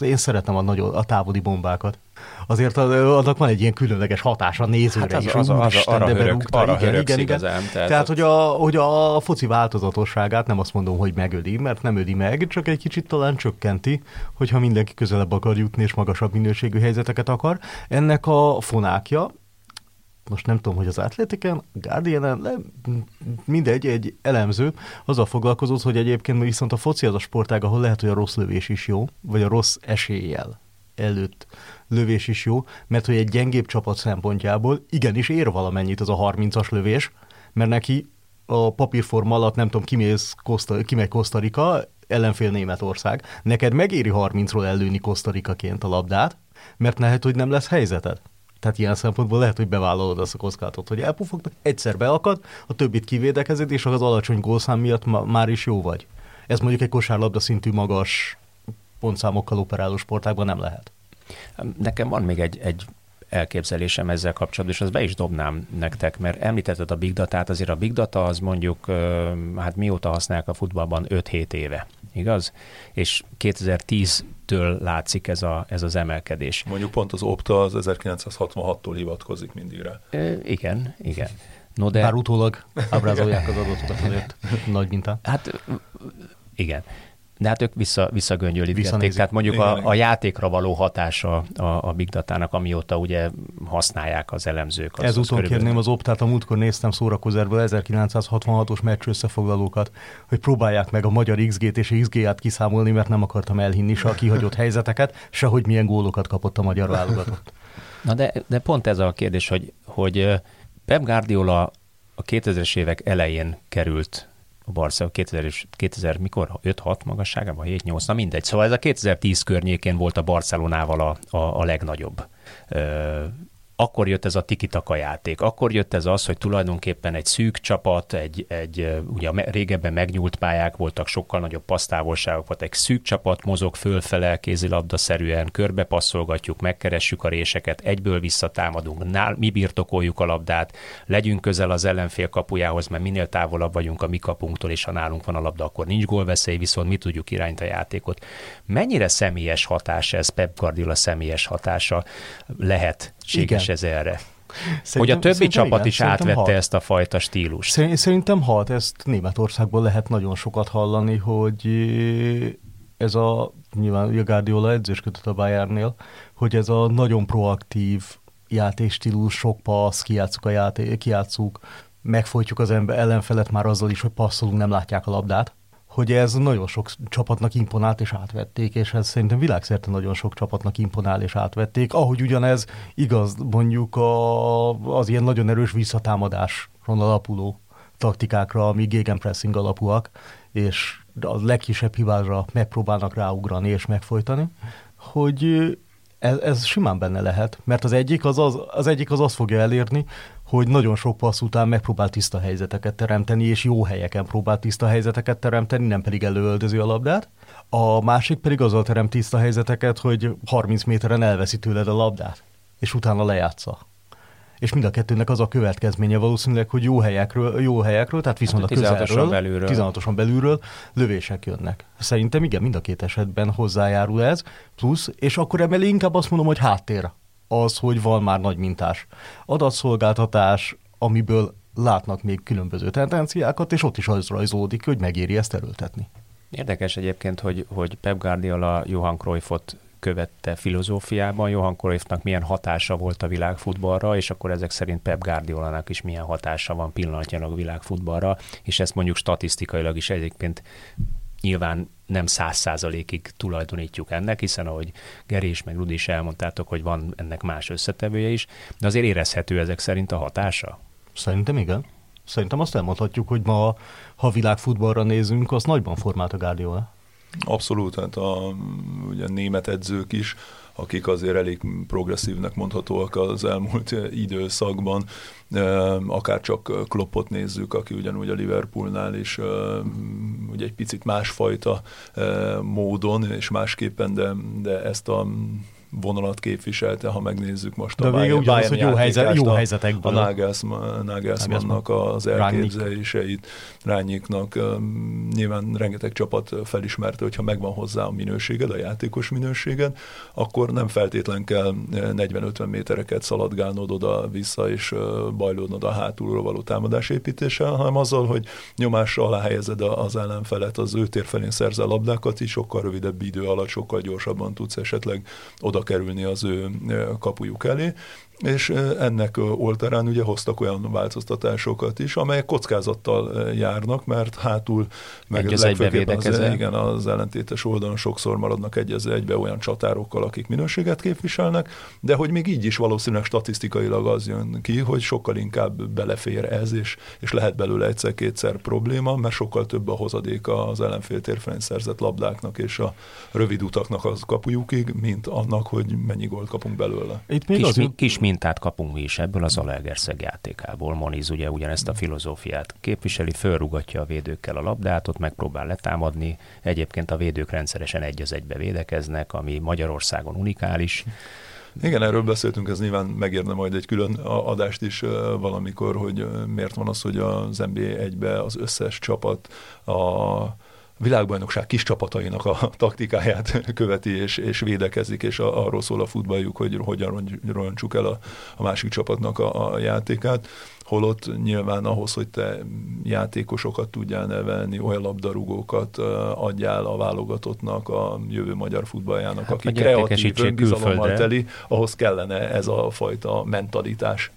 én szeretem a, nagyon, a távoli bombákat. Azért annak van egy ilyen különleges hatása nézőre hát az, is. Az, az, az, arra hörög, berúgta. arra igen, igen, igen. Igazán, tehát, tehát hogy, a, hogy a foci változatosságát nem azt mondom, hogy megöli, mert nem öli meg, csak egy kicsit talán csökkenti, hogyha mindenki közelebb akar jutni és magasabb minőségű helyzeteket akar. Ennek a fonákja, most nem tudom, hogy az Atletiken, guardian mindegy, egy elemző azzal foglalkozott, hogy egyébként viszont a foci az a sportág, ahol lehet, hogy a rossz lövés is jó, vagy a rossz eséllyel előtt lövés is jó, mert hogy egy gyengébb csapat szempontjából igenis ér valamennyit az a 30-as lövés, mert neki a papírforma alatt nem tudom, kimész Costa, kimegy Kosztarika, ellenfél Németország, neked megéri 30-ról ellőni Kosztarikaként a labdát, mert lehet, hogy nem lesz helyzeted. Tehát ilyen szempontból lehet, hogy bevállalod azt a kockázatot, hogy elpufognak, egyszer beakad, a többit kivédekezed, és az alacsony gólszám miatt ma, már is jó vagy. Ez mondjuk egy kosárlabda szintű magas pontszámokkal operáló sportágban nem lehet. Nekem van még egy, egy elképzelésem ezzel kapcsolatban, és azt be is dobnám nektek, mert említetted a Big Data-t, azért a Big Data az mondjuk, hát mióta használják a futballban 5-7 éve, igaz? És 2010-től látszik ez, a, ez az emelkedés. Mondjuk pont az Opta az 1966-tól hivatkozik mindig rá. E, igen, igen. No de... Bár utólag ábrázolják az adatokat azért nagy mintán. Hát igen. De hát ők vissza, visszagöngyölítgették, tehát mondjuk a, a játékra való hatása a, a Big Data-nak, amióta ugye használják az elemzők. Az, Ezúton az kérném az optát, a múltkor néztem szórakozárből 1966-os meccs összefoglalókat, hogy próbálják meg a magyar XG-t és XG-át kiszámolni, mert nem akartam elhinni se a kihagyott helyzeteket, se hogy milyen gólokat kapott a magyar válogatott. Na de, de pont ez a kérdés, hogy, hogy Pep Guardiola a 2000-es évek elején került a Barca 2000, 2000 mikor? 5-6 magasságában? 7-8, na mindegy. Szóval ez a 2010 környékén volt a Barcelonával a, a, a legnagyobb ö, akkor jött ez a tiki-taka játék, akkor jött ez az, hogy tulajdonképpen egy szűk csapat, egy, egy ugye régebben megnyúlt pályák voltak, sokkal nagyobb pasztávolságok volt, egy szűk csapat mozog fölfele kézilabda-szerűen, körbe passzolgatjuk, megkeressük a réseket, egyből visszatámadunk, nál, mi birtokoljuk a labdát, legyünk közel az ellenfél kapujához, mert minél távolabb vagyunk a mi kapunktól, és ha nálunk van a labda, akkor nincs gólveszély, viszont mi tudjuk irányítani a játékot. Mennyire személyes hatás ez, Pep Guardiola személyes hatása lehet lehetséges ez erre? Szerintem, hogy a többi csapat igen, is átvette hat. ezt a fajta stílust. Szerintem hat, ezt Németországból lehet nagyon sokat hallani, hogy ez a, nyilván a Guardiola edzősködött a Bayernnél, hogy ez a nagyon proaktív játékstílus, sok passz, kiátszuk a játék, kiátszuk, megfojtjuk az ember ellenfelet már azzal is, hogy passzolunk, nem látják a labdát hogy ez nagyon sok csapatnak imponált és átvették, és ez szerintem világszerte nagyon sok csapatnak imponál és átvették, ahogy ugyanez igaz mondjuk a, az ilyen nagyon erős visszatámadáson alapuló taktikákra, ami gegenpressing alapúak, és a legkisebb hibára megpróbálnak ráugrani és megfojtani, hogy ez, ez simán benne lehet, mert az egyik az, az, az egyik az azt fogja elérni, hogy nagyon sok passz után megpróbál tiszta helyzeteket teremteni, és jó helyeken próbál tiszta helyzeteket teremteni, nem pedig előöldözi a labdát. A másik pedig azzal teremt tiszta helyzeteket, hogy 30 méteren elveszi tőled a labdát, és utána lejátsza és mind a kettőnek az a következménye valószínűleg, hogy jó helyekről, jó helyekről tehát viszont hát, a közelről, belülről. 16 belülről lövések jönnek. Szerintem igen, mind a két esetben hozzájárul ez, plusz, és akkor emellé inkább azt mondom, hogy háttér az, hogy van már nagy mintás adatszolgáltatás, amiből látnak még különböző tendenciákat, és ott is az rajzódik, hogy megéri ezt erőltetni. Érdekes egyébként, hogy, hogy Pep Guardiola Johan Cruyffot követte filozófiában, Johan Cruyffnak milyen hatása volt a világfutballra, és akkor ezek szerint Pep Guardiolának is milyen hatása van pillanatnyilag a világfutballra, és ezt mondjuk statisztikailag is egyébként nyilván nem száz százalékig tulajdonítjuk ennek, hiszen ahogy Geri is meg Rudi is elmondtátok, hogy van ennek más összetevője is, de azért érezhető ezek szerint a hatása? Szerintem igen. Szerintem azt elmondhatjuk, hogy ma, ha világfutballra nézünk, az nagyban formált a Guardiola. Abszolút, hát a ugye, német edzők is, akik azért elég progresszívnek mondhatóak az elmúlt időszakban, akár csak Kloppot nézzük, aki ugyanúgy a Liverpoolnál is ugye egy picit másfajta módon és másképpen, de, de ezt a vonalat képviselte, ha megnézzük most De a Bayern, ugyanaz, hogy jó, helyzet, jó helyzetekből. A Nagelsmann, Nagelsmannnak az elképzeléseit, Rányiknak. Nyilván rengeteg csapat felismerte, hogyha megvan hozzá a minőséged, a játékos minőséged, akkor nem feltétlen kell 40-50 métereket szaladgálnod oda-vissza, és bajlódnod a hátulról való támadásépítéssel, hanem azzal, hogy nyomásra alá helyezed az ellenfelet, az ő térfelén szerzel labdákat, is sokkal rövidebb idő alatt, sokkal gyorsabban tudsz esetleg oda kerülni az ő kapujuk elé és ennek oltárán ugye hoztak olyan változtatásokat is, amelyek kockázattal járnak, mert hátul meg az, az, igen, az ellentétes oldalon sokszor maradnak egy az egybe olyan csatárokkal, akik minőséget képviselnek, de hogy még így is valószínűleg statisztikailag az jön ki, hogy sokkal inkább belefér ez, és, és lehet belőle egyszer-kétszer probléma, mert sokkal több a hozadéka az ellenfél térfelén szerzett labdáknak és a rövid utaknak az kapujukig, mint annak, hogy mennyi gólt kapunk belőle. Itt még kis, az... kis mintát kapunk mi is ebből az Alegerszeg játékából. Moniz ugye ugyanezt a filozófiát képviseli, fölrugatja a védőkkel a labdát, ott megpróbál letámadni. Egyébként a védők rendszeresen egy az egybe védekeznek, ami Magyarországon unikális. Igen, erről beszéltünk, ez nyilván megérne majd egy külön adást is valamikor, hogy miért van az, hogy az NBA egybe az összes csapat a világbajnokság kis csapatainak a taktikáját követi és, és védekezik, és a, arról szól a futballjuk, hogy hogyan roncsuk el a, a másik csapatnak a, a játékát holott nyilván ahhoz, hogy te játékosokat tudjál nevelni, olyan labdarúgókat adjál a válogatottnak, a jövő magyar futballjának, hát, aki kreatív, önbizalommal teli, ahhoz kellene ez a fajta mentalitás.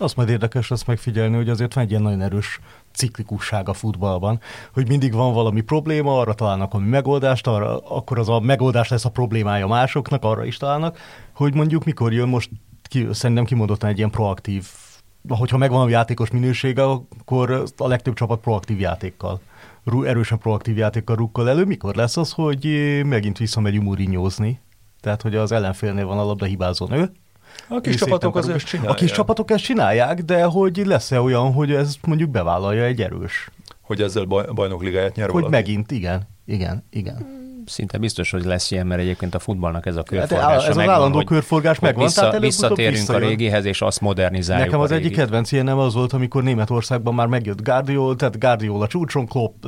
Azt majd érdekes lesz megfigyelni, hogy azért van egy ilyen nagyon erős ciklikusság a futballban, hogy mindig van valami probléma, arra találnak ami megoldást, arra, akkor az a megoldás lesz a problémája másoknak, arra is találnak, hogy mondjuk mikor jön most ki, szerintem kimondottan egy ilyen proaktív, hogyha megvan a játékos minősége, akkor a legtöbb csapat proaktív játékkal erősen proaktív játékkal rukkol elő. Mikor lesz az, hogy megint visszamegy umurinyózni? Tehát, hogy az ellenfélnél van a labda hibázó nő, a kis csapatok azért ezt csinálják. A kis csapatok ezt csinálják, de hogy lesz-e olyan, hogy ez mondjuk bevállalja egy erős? Hogy ezzel baj, bajnokligáját nyer Hogy valaki? megint, igen, igen, igen szinte biztos, hogy lesz ilyen, mert egyébként a futballnak ez a körforgás. Hát ez az állandó körforgás megvan. Vissza, tehát visszatérünk a régihez, és azt modernizáljuk. Nekem az egyik kedvenc ilyen nem az volt, amikor Németországban már megjött Guardiola, tehát Guardiola csúcson, Klopp,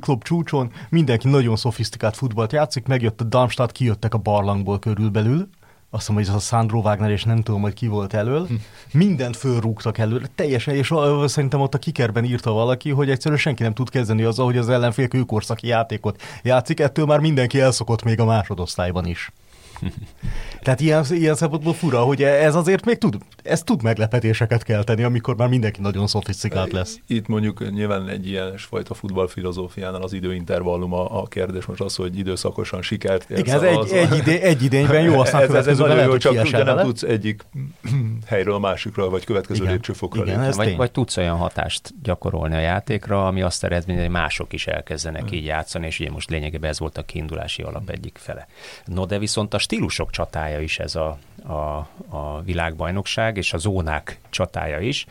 Klopp csúcson, mindenki nagyon szofisztikált futballt játszik, megjött a Darmstadt, kijöttek a barlangból körülbelül, azt mondom, hogy ez a Sandro Wagner, és nem tudom, hogy ki volt elől, hm. mindent fölrúgtak előre, teljesen, és szerintem ott a kikerben írta valaki, hogy egyszerűen senki nem tud kezdeni azzal, hogy az ellenfél kőkorszaki játékot játszik, ettől már mindenki elszokott még a másodosztályban is. Tehát ilyen, ilyen szempontból fura, hogy ez azért még tud, ez tud meglepetéseket kelteni, amikor már mindenki nagyon szofisztikált lesz. Itt mondjuk nyilván egy ilyen fajta futballfilozófiánál az időintervallum a, a kérdés most az, hogy időszakosan sikert érsz. Igen, ez egy, egy, idé, egy idényben jó, aztán ez, ez, ez nagyon jó, csak ugye nem tudsz egyik helyről a másikra, vagy következő igen, lépcsőfokra igen, ez vagy, vagy tudsz olyan hatást gyakorolni a játékra, ami azt eredménye, hogy mások is elkezdenek hmm. így játszani, és ugye most lényegében ez volt a kiindulási alap egyik fele. No, de viszont a stílusok csatája is ez a, a, a világbajnokság, és a zónák csatája is,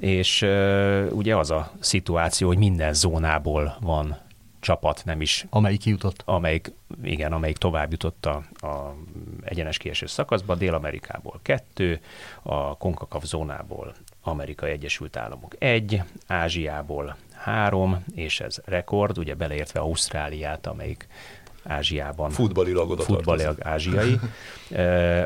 és uh, ugye az a szituáció, hogy minden zónából van csapat, nem is... Amelyik jutott. Amelyik, igen, amelyik tovább jutott a, a egyenes kieső szakaszba, Dél-Amerikából kettő, a CONCACAF zónából Amerikai Egyesült Államok egy, Ázsiából három, és ez rekord, ugye beleértve Ausztráliát, amelyik Ázsiában. Futballilag oda Futballilag ázsiai.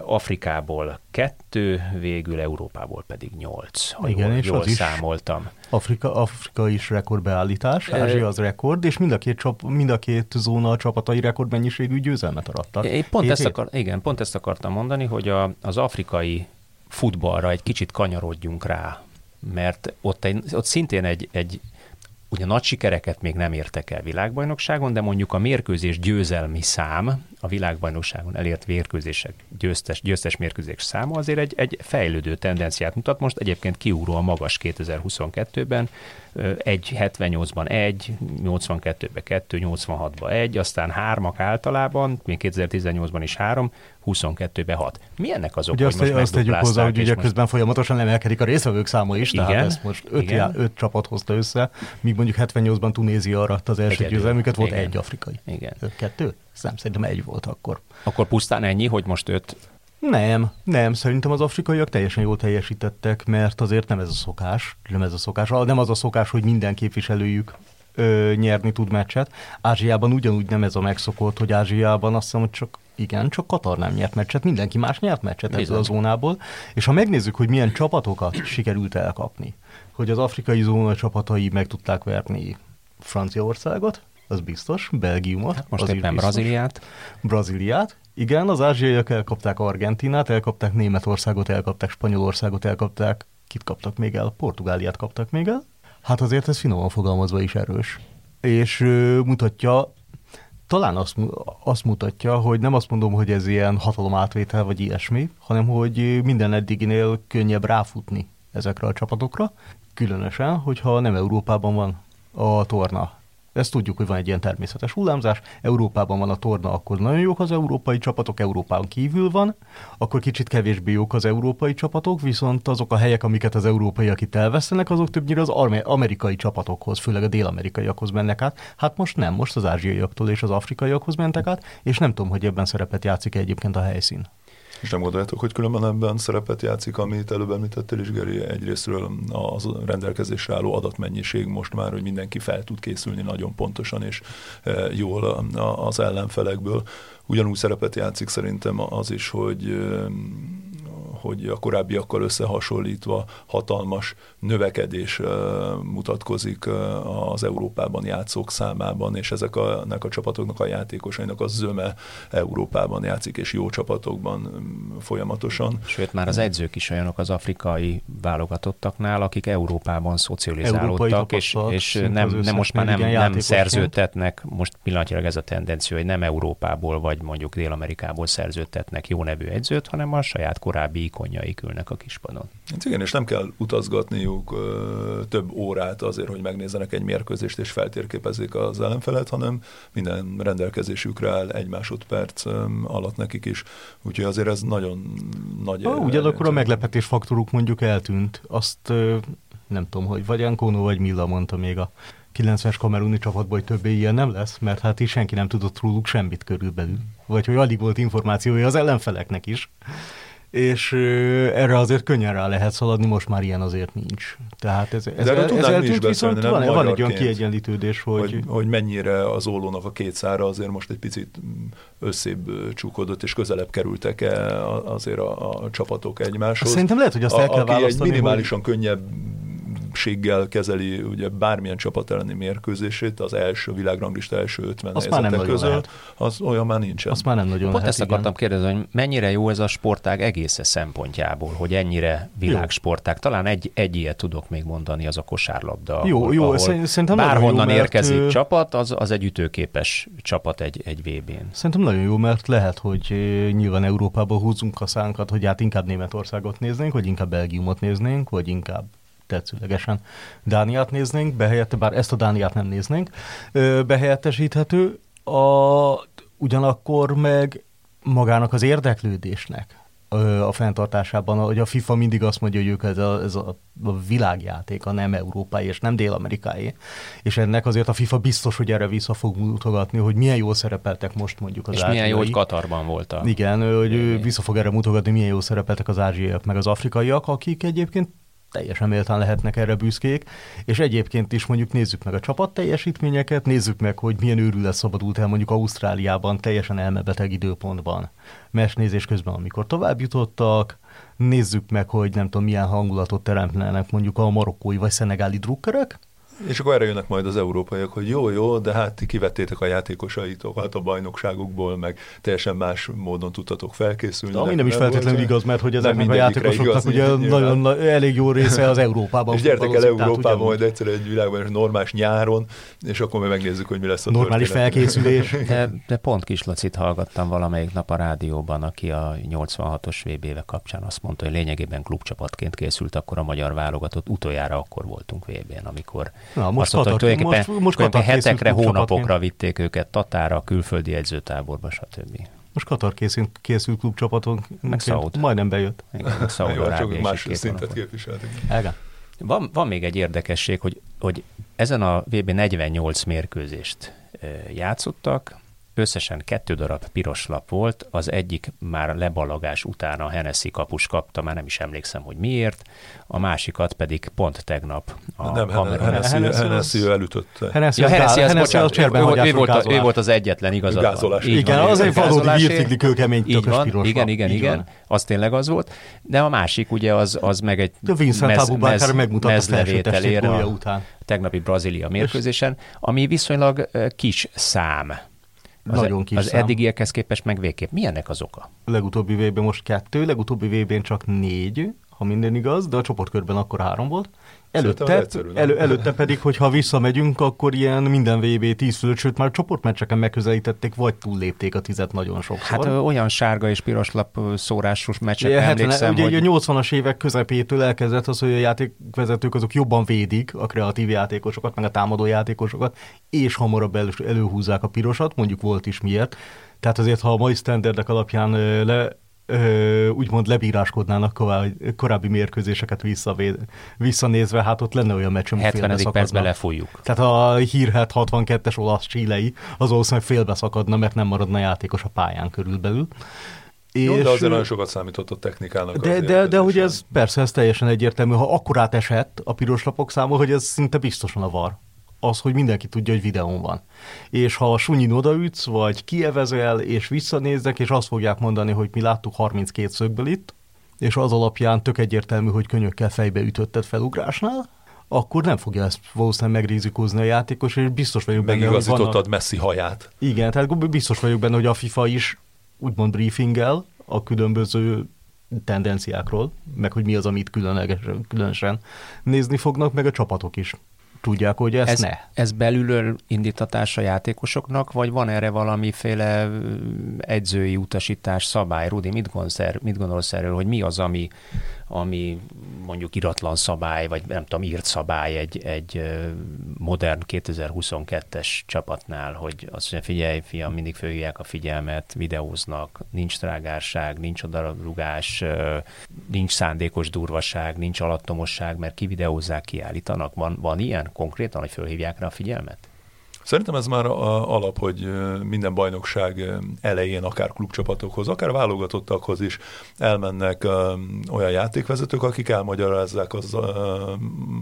Afrikából kettő, végül Európából pedig nyolc. Ha Igen, jól, és jól az számoltam. Afrika, Afrika is rekordbeállítás, Ázsia az rekord, és mind a két, csap, mind a két zóna a csapatai rekordmennyiségű győzelmet arattak. Én pont, ezt akar, igen, pont ezt akartam mondani, hogy a, az afrikai futballra egy kicsit kanyarodjunk rá, mert ott, egy, ott szintén egy, egy Ugye nagy sikereket még nem értek el világbajnokságon, de mondjuk a mérkőzés győzelmi szám, a világbajnokságon elért mérkőzések győztes, győztes mérkőzés száma azért egy, egy fejlődő tendenciát mutat. Most egyébként kiugróan magas 2022-ben, 1.78-ban 1, 82-ben 2, 86-ban 1, aztán hármak általában, még 2018-ban is 3, 22-ben 6. Mi ennek az oka, hogy azt, azt tegyük hozzá, hogy ugye most... közben folyamatosan emelkedik a részvevők száma is, igen, tehát ezt most 5 já, öt csapat hozta össze, míg mondjuk 78-ban Tunézia aratta az első győzelmüket, volt igen. egy afrikai. Igen. Kettő? Nem, szerintem egy volt akkor. Akkor pusztán ennyi, hogy most öt nem, nem, szerintem az afrikaiak teljesen jól teljesítettek, mert azért nem ez a szokás, nem ez a szokás, nem az a szokás, hogy minden képviselőjük ö, nyerni tud meccset. Ázsiában ugyanúgy nem ez a megszokott, hogy Ázsiában azt hiszem, hogy csak igen, csak Katar nem nyert meccset, mindenki más nyert meccset Bizony. ebből a zónából. És ha megnézzük, hogy milyen csapatokat sikerült elkapni, hogy az afrikai zóna csapatai meg tudták verni Franciaországot, az biztos, Belgiumot. Hát most az éppen biztos. Brazíliát. Brazíliát, igen, az ázsiaiak elkapták Argentinát, elkapták Németországot, elkapták Spanyolországot, elkapták, kit kaptak még el? Portugáliát kaptak még el. Hát azért ez finoman fogalmazva is erős. És ö, mutatja, talán azt, azt mutatja, hogy nem azt mondom, hogy ez ilyen hatalomátvétel vagy ilyesmi, hanem hogy minden eddiginél könnyebb ráfutni ezekre a csapatokra, különösen, hogyha nem Európában van a torna Ezt tudjuk, hogy van egy ilyen természetes hullámzás. Európában van a torna, akkor nagyon jók az európai csapatok, Európán kívül van, akkor kicsit kevésbé jók az európai csapatok, viszont azok a helyek, amiket az európaiak itt elvesztenek, azok többnyire az amerikai csapatokhoz, főleg a dél-amerikaiakhoz mennek át. Hát most nem, most az ázsiaiaktól és az afrikaiakhoz mentek át, és nem tudom, hogy ebben szerepet játszik egyébként a helyszín. És nem gondoljátok, hogy különben ebben szerepet játszik, amit előbb említettél is, Geri, egyrésztről az rendelkezésre álló adatmennyiség most már, hogy mindenki fel tud készülni nagyon pontosan és e, jól az ellenfelekből. Ugyanúgy szerepet játszik szerintem az is, hogy hogy a korábbiakkal összehasonlítva hatalmas növekedés mutatkozik az Európában játszók számában, és ezek a, ennek a csapatoknak a játékosainak a zöme Európában játszik, és jó csapatokban folyamatosan. Sőt, már az edzők is olyanok az afrikai válogatottaknál, akik Európában szocializálódtak, és, és nem, nem most már nem, nem szerződtetnek, most pillanatilag ez a tendenció, hogy nem Európából vagy mondjuk Dél-Amerikából szerződtetnek jó nevű edzőt, hanem a saját korábbi ikonjaik ülnek a kispadon. Hát igen, és nem kell utazgatniuk ö, több órát azért, hogy megnézzenek egy mérkőzést és feltérképezzék az ellenfelet, hanem minden rendelkezésükre áll egy másodperc ö, alatt nekik is. Úgyhogy azért ez nagyon nagy... Ha, ugyanakkor a meglepetés faktoruk mondjuk eltűnt. Azt ö, nem tudom, hogy vagy Ankónó, vagy Milla mondta még a 90-es kameruni csapatban, hogy többé ilyen nem lesz, mert hát is senki nem tudott róluk semmit körülbelül. Vagy hogy alig volt információja az ellenfeleknek is és erre azért könnyen rá lehet szaladni, most már ilyen azért nincs. Tehát ez, ez, De ez eltűnt, viszont van, van egy olyan kiegyenlítődés, hogy... hogy... Hogy mennyire az ólónak a két szára azért most egy picit összébb csúkodott, és közelebb kerültek -e azért a, a csapatok egymáshoz. Szerintem lehet, hogy azt el kell a, Aki egy minimálisan hogy... könnyebb épséggel kezeli ugye bármilyen csapat elleni mérkőzését, az első világranglista első 50 Azt már nem között, lehet. az olyan már nincsen. Azt már nem nagyon Pont lehet, ezt igen. akartam kérdezni, hogy mennyire jó ez a sportág egész szempontjából, hogy ennyire világsportág. Talán egy, egy ilyet tudok még mondani, az a kosárlabda. Jó, ahol, jó, ahol szerintem bárhonnan jó, érkezik mert... csapat, az, az egy ütőképes csapat egy, egy VB-n. Szerintem nagyon jó, mert lehet, hogy nyilván Európába húzunk a szánkat, hogy hát inkább Németországot néznénk, vagy inkább Belgiumot néznénk, vagy inkább tetszőlegesen Dániát néznénk, behelyette, bár ezt a Dániát nem néznénk, behelyettesíthető, a, ugyanakkor meg magának az érdeklődésnek a fenntartásában, hogy a FIFA mindig azt mondja, hogy ők ez a, ez a, világjáték, a nem európai és nem dél-amerikai, és ennek azért a FIFA biztos, hogy erre vissza fog mutogatni, hogy milyen jól szerepeltek most mondjuk az És ázsiai. milyen jó, hogy Katarban volt a... Igen, hogy ő vissza fog erre mutogatni, milyen jól szerepeltek az ázsiaiak meg az afrikaiak, akik egyébként teljesen méltán lehetnek erre büszkék, és egyébként is mondjuk nézzük meg a csapat teljesítményeket, nézzük meg, hogy milyen őrület szabadult el mondjuk Ausztráliában teljesen elmebeteg időpontban. Mesnézés közben, amikor tovább jutottak, nézzük meg, hogy nem tudom, milyen hangulatot teremtenek mondjuk a marokkói vagy szenegáli drukkerek, és akkor erre jönnek majd az európaiak, hogy jó, jó, de hát ti kivettétek a játékosaitokat a bajnokságokból, meg teljesen más módon tudtatok felkészülni. De ami nem, nem is feltétlenül igaz, mert hogy ezeknek a játékosoknak igaz, ugye nagyon na, elég jó része az Európában. és gyertek el Európában majd egyszer egy világban normás nyáron, és akkor majd megnézzük, hogy mi lesz a Normális történet. felkészülés. De, de pont Kislacit hallgattam valamelyik nap a rádióban, aki a 86-os VB-vel kapcsán azt mondta, hogy lényegében klubcsapatként készült akkor a magyar válogatott. Utoljára akkor voltunk VB-n, amikor Na, most Azt mondta, hogy most, most Katar hetekre, hónapokra vitték őket Tatára, külföldi edzőtáborba, stb. Most Katar készül, készül klubcsapaton. Meg Szaud. Majdnem bejött. Igen, csak más szintet képviseltek. Van, van még egy érdekesség, hogy, hogy ezen a VB 48 mérkőzést játszottak, Összesen kettő darab piros lap volt, az egyik már lebalagás után a Hennessy kapus kapta, már nem is emlékszem, hogy miért, a másikat pedig pont tegnap a Nem, Hennessy, Hennessy elütött. Hennessy, ja, Hennessy, az, bocsánat, ő, ő, volt, ő volt az egyetlen igazat. Igen, az egy valódi virtigli kőkemény így van, piros Igen, igen, igen, az tényleg az volt, de a másik ugye az, az meg egy mez, mez, mezlevételére a tegnapi Brazília mérkőzésen, ami viszonylag kis szám az, Nagyon kis Az szám. eddigiekhez képest meg végképp. Milyennek az oka? A legutóbbi vb most kettő, legutóbbi vb n csak négy, ha minden igaz, de a csoportkörben akkor három volt. Előtte, elő, előtte pedig, hogyha visszamegyünk, akkor ilyen minden VB 10 fölött, sőt már csoportmeccseken megközelítették, vagy túllépték a tizet nagyon sokszor. Hát ö, olyan sárga és piros lap szórásos meccsekre Ugye, 70, emlékszem, ugye, hogy... a 80-as évek közepétől elkezdett az, hogy a játékvezetők azok jobban védik a kreatív játékosokat, meg a támadó játékosokat, és hamarabb elő, előhúzzák a pirosat, mondjuk volt is miért. Tehát azért, ha a mai standardek alapján le, ö, úgymond lebíráskodnának korábbi, korábbi mérkőzéseket visszavéd, visszanézve, hát ott lenne olyan meccs, ami 70. félbe percben lefújjuk. Tehát a hírhet 62-es olasz csílei, az valószínűleg félbe szakadna, mert nem maradna játékos a pályán körülbelül. Jó, de azért nagyon sokat számított a technikának. de, de, de hogy ez persze, ez teljesen egyértelmű. Ha akkorát esett a piros lapok száma, hogy ez szinte biztosan a var. Az, hogy mindenki tudja, hogy videón van. És ha sunyin odaütsz, vagy kievezel, és visszanéznek, és azt fogják mondani, hogy mi láttuk 32 szögből itt, és az alapján tök egyértelmű, hogy könyökkel fejbe ütötted felugrásnál, akkor nem fogja ezt valószínűleg megrizikózni a játékos, és biztos vagyok benne, hogy vannak... Megigazítottad Messi haját. Igen, tehát biztos vagyok benne, hogy a FIFA is úgymond briefingel a különböző tendenciákról, meg hogy mi az, amit különlegesen, különösen nézni fognak, meg a csapatok is tudják, hogy ezt Ez, ne. ez belülről indítatás a játékosoknak, vagy van erre valamiféle edzői utasítás, szabály? Rudi, mit gondolsz, er- mit gondolsz erről, hogy mi az, ami, ami mondjuk iratlan szabály, vagy nem tudom, írt szabály egy, egy modern 2022-es csapatnál, hogy azt mondja, figyelj, fiam, mindig fölhívják a figyelmet, videóznak, nincs trágárság, nincs odarugás, nincs szándékos durvaság, nincs alattomosság, mert kivideózzák, kiállítanak. Van, van ilyen konkrétan, hogy fölhívják rá a figyelmet? Szerintem ez már a alap, hogy minden bajnokság elején, akár klubcsapatokhoz, akár válogatottakhoz is elmennek olyan játékvezetők, akik elmagyarázzák az,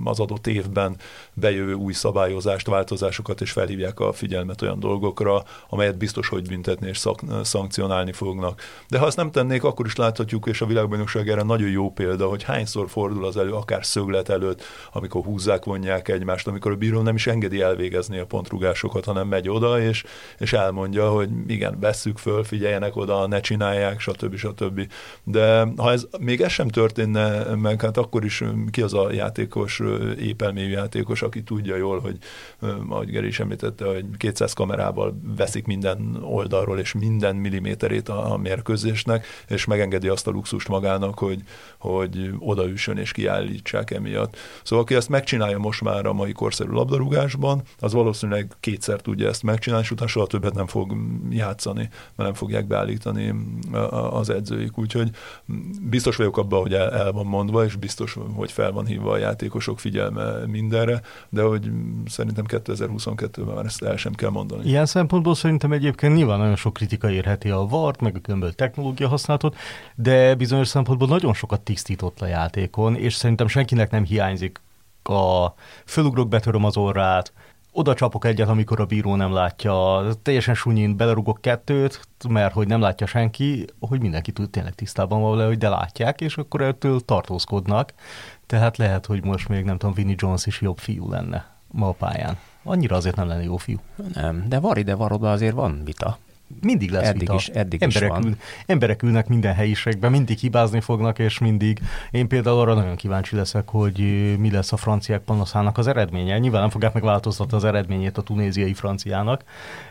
az adott évben bejövő új szabályozást, változásokat, és felhívják a figyelmet olyan dolgokra, amelyet biztos, hogy büntetni és szak, szankcionálni fognak. De ha ezt nem tennék, akkor is láthatjuk, és a világbajnokság erre nagyon jó példa, hogy hányszor fordul az elő, akár szöglet előtt, amikor húzzák, vonják egymást, amikor a bíró nem is engedi elvégezni a pontrugás sokat, hanem megy oda, és, és elmondja, hogy igen, vesszük föl, figyeljenek oda, ne csinálják, stb. stb. De ha ez még ez sem történne meg, hát akkor is ki az a játékos, épelmélyű játékos, aki tudja jól, hogy ahogy Geri is említette, hogy 200 kamerával veszik minden oldalról és minden milliméterét a, a mérkőzésnek, és megengedi azt a luxust magának, hogy, hogy odaüssön és kiállítsák emiatt. Szóval aki ezt megcsinálja most már a mai korszerű labdarúgásban, az valószínűleg kétszer tudja ezt megcsinálni, és utána soha többet nem fog játszani, mert nem fogják beállítani az edzőik. Úgyhogy biztos vagyok abban, hogy el, el van mondva, és biztos, hogy fel van hívva a játékosok figyelme mindenre, de hogy szerintem 2022-ben már ezt el sem kell mondani. Ilyen szempontból szerintem egyébként nyilván nagyon sok kritika érheti a VAR-t, meg a különböző technológia használatot, de bizonyos szempontból nagyon sokat tisztított a játékon, és szerintem senkinek nem hiányzik a fölugrok, betöröm az orrát, oda csapok egyet, amikor a bíró nem látja, teljesen sunyin belerugok kettőt, mert hogy nem látja senki, hogy mindenki tud tényleg tisztában van vele, hogy de látják, és akkor ettől tartózkodnak. Tehát lehet, hogy most még nem tudom, Vinnie Jones is jobb fiú lenne ma a pályán. Annyira azért nem lenne jó fiú. Nem, de var ide, var oda azért van vita. Mindig lesz eddig vita. Is, eddig emberek, is van. Ül, emberek ülnek minden helyiségben, mindig hibázni fognak, és mindig. Én például arra nagyon kíváncsi leszek, hogy mi lesz a franciák panaszának az eredménye. Nyilván nem fogják megváltoztatni az eredményét a tunéziai franciának,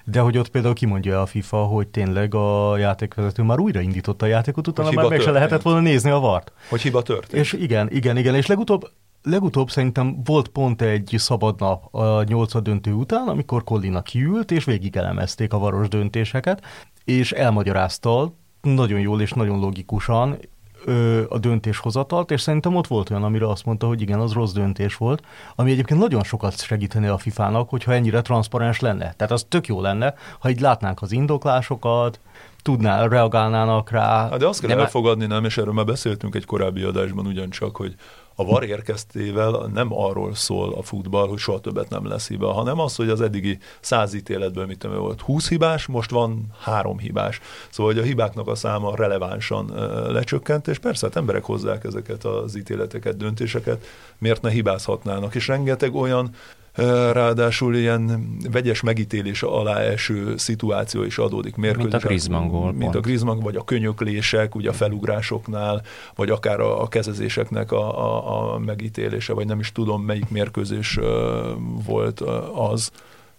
de hogy ott például kimondja a FIFA, hogy tényleg a játékvezető már újra indította a játékot, utána Hogy már meg se történt. lehetett volna nézni a vart. Hogy hiba történt. És igen, igen, igen, és legutóbb Legutóbb szerintem volt pont egy szabad nap a nyolcad döntő után, amikor Collina kiült, és végig elemezték a varos döntéseket, és elmagyarázta nagyon jól és nagyon logikusan ö, a döntéshozatalt, és szerintem ott volt olyan, amire azt mondta, hogy igen, az rossz döntés volt, ami egyébként nagyon sokat segítene a FIFA-nak, hogyha ennyire transzparens lenne. Tehát az tök jó lenne, ha így látnánk az indoklásokat, tudná, reagálnának rá. Hát de azt kell már- elfogadni, nem, és erről már beszéltünk egy korábbi adásban ugyancsak, hogy a VAR érkeztével nem arról szól a futball, hogy soha többet nem lesz hiba, hanem az, hogy az eddigi száz ítéletből mit tudom, volt 20 hibás, most van három hibás. Szóval, hogy a hibáknak a száma relevánsan lecsökkent, és persze, hát emberek hozzák ezeket az ítéleteket, döntéseket, miért ne hibázhatnának. És rengeteg olyan ráadásul ilyen vegyes megítélés alá eső szituáció is adódik. Mérkőzés, mint a Griezmann gól. Mint pont. a Griezmann, vagy a könyöklések, ugye a felugrásoknál, vagy akár a, a kezezéseknek a, a, a megítélése, vagy nem is tudom melyik mérkőzés volt az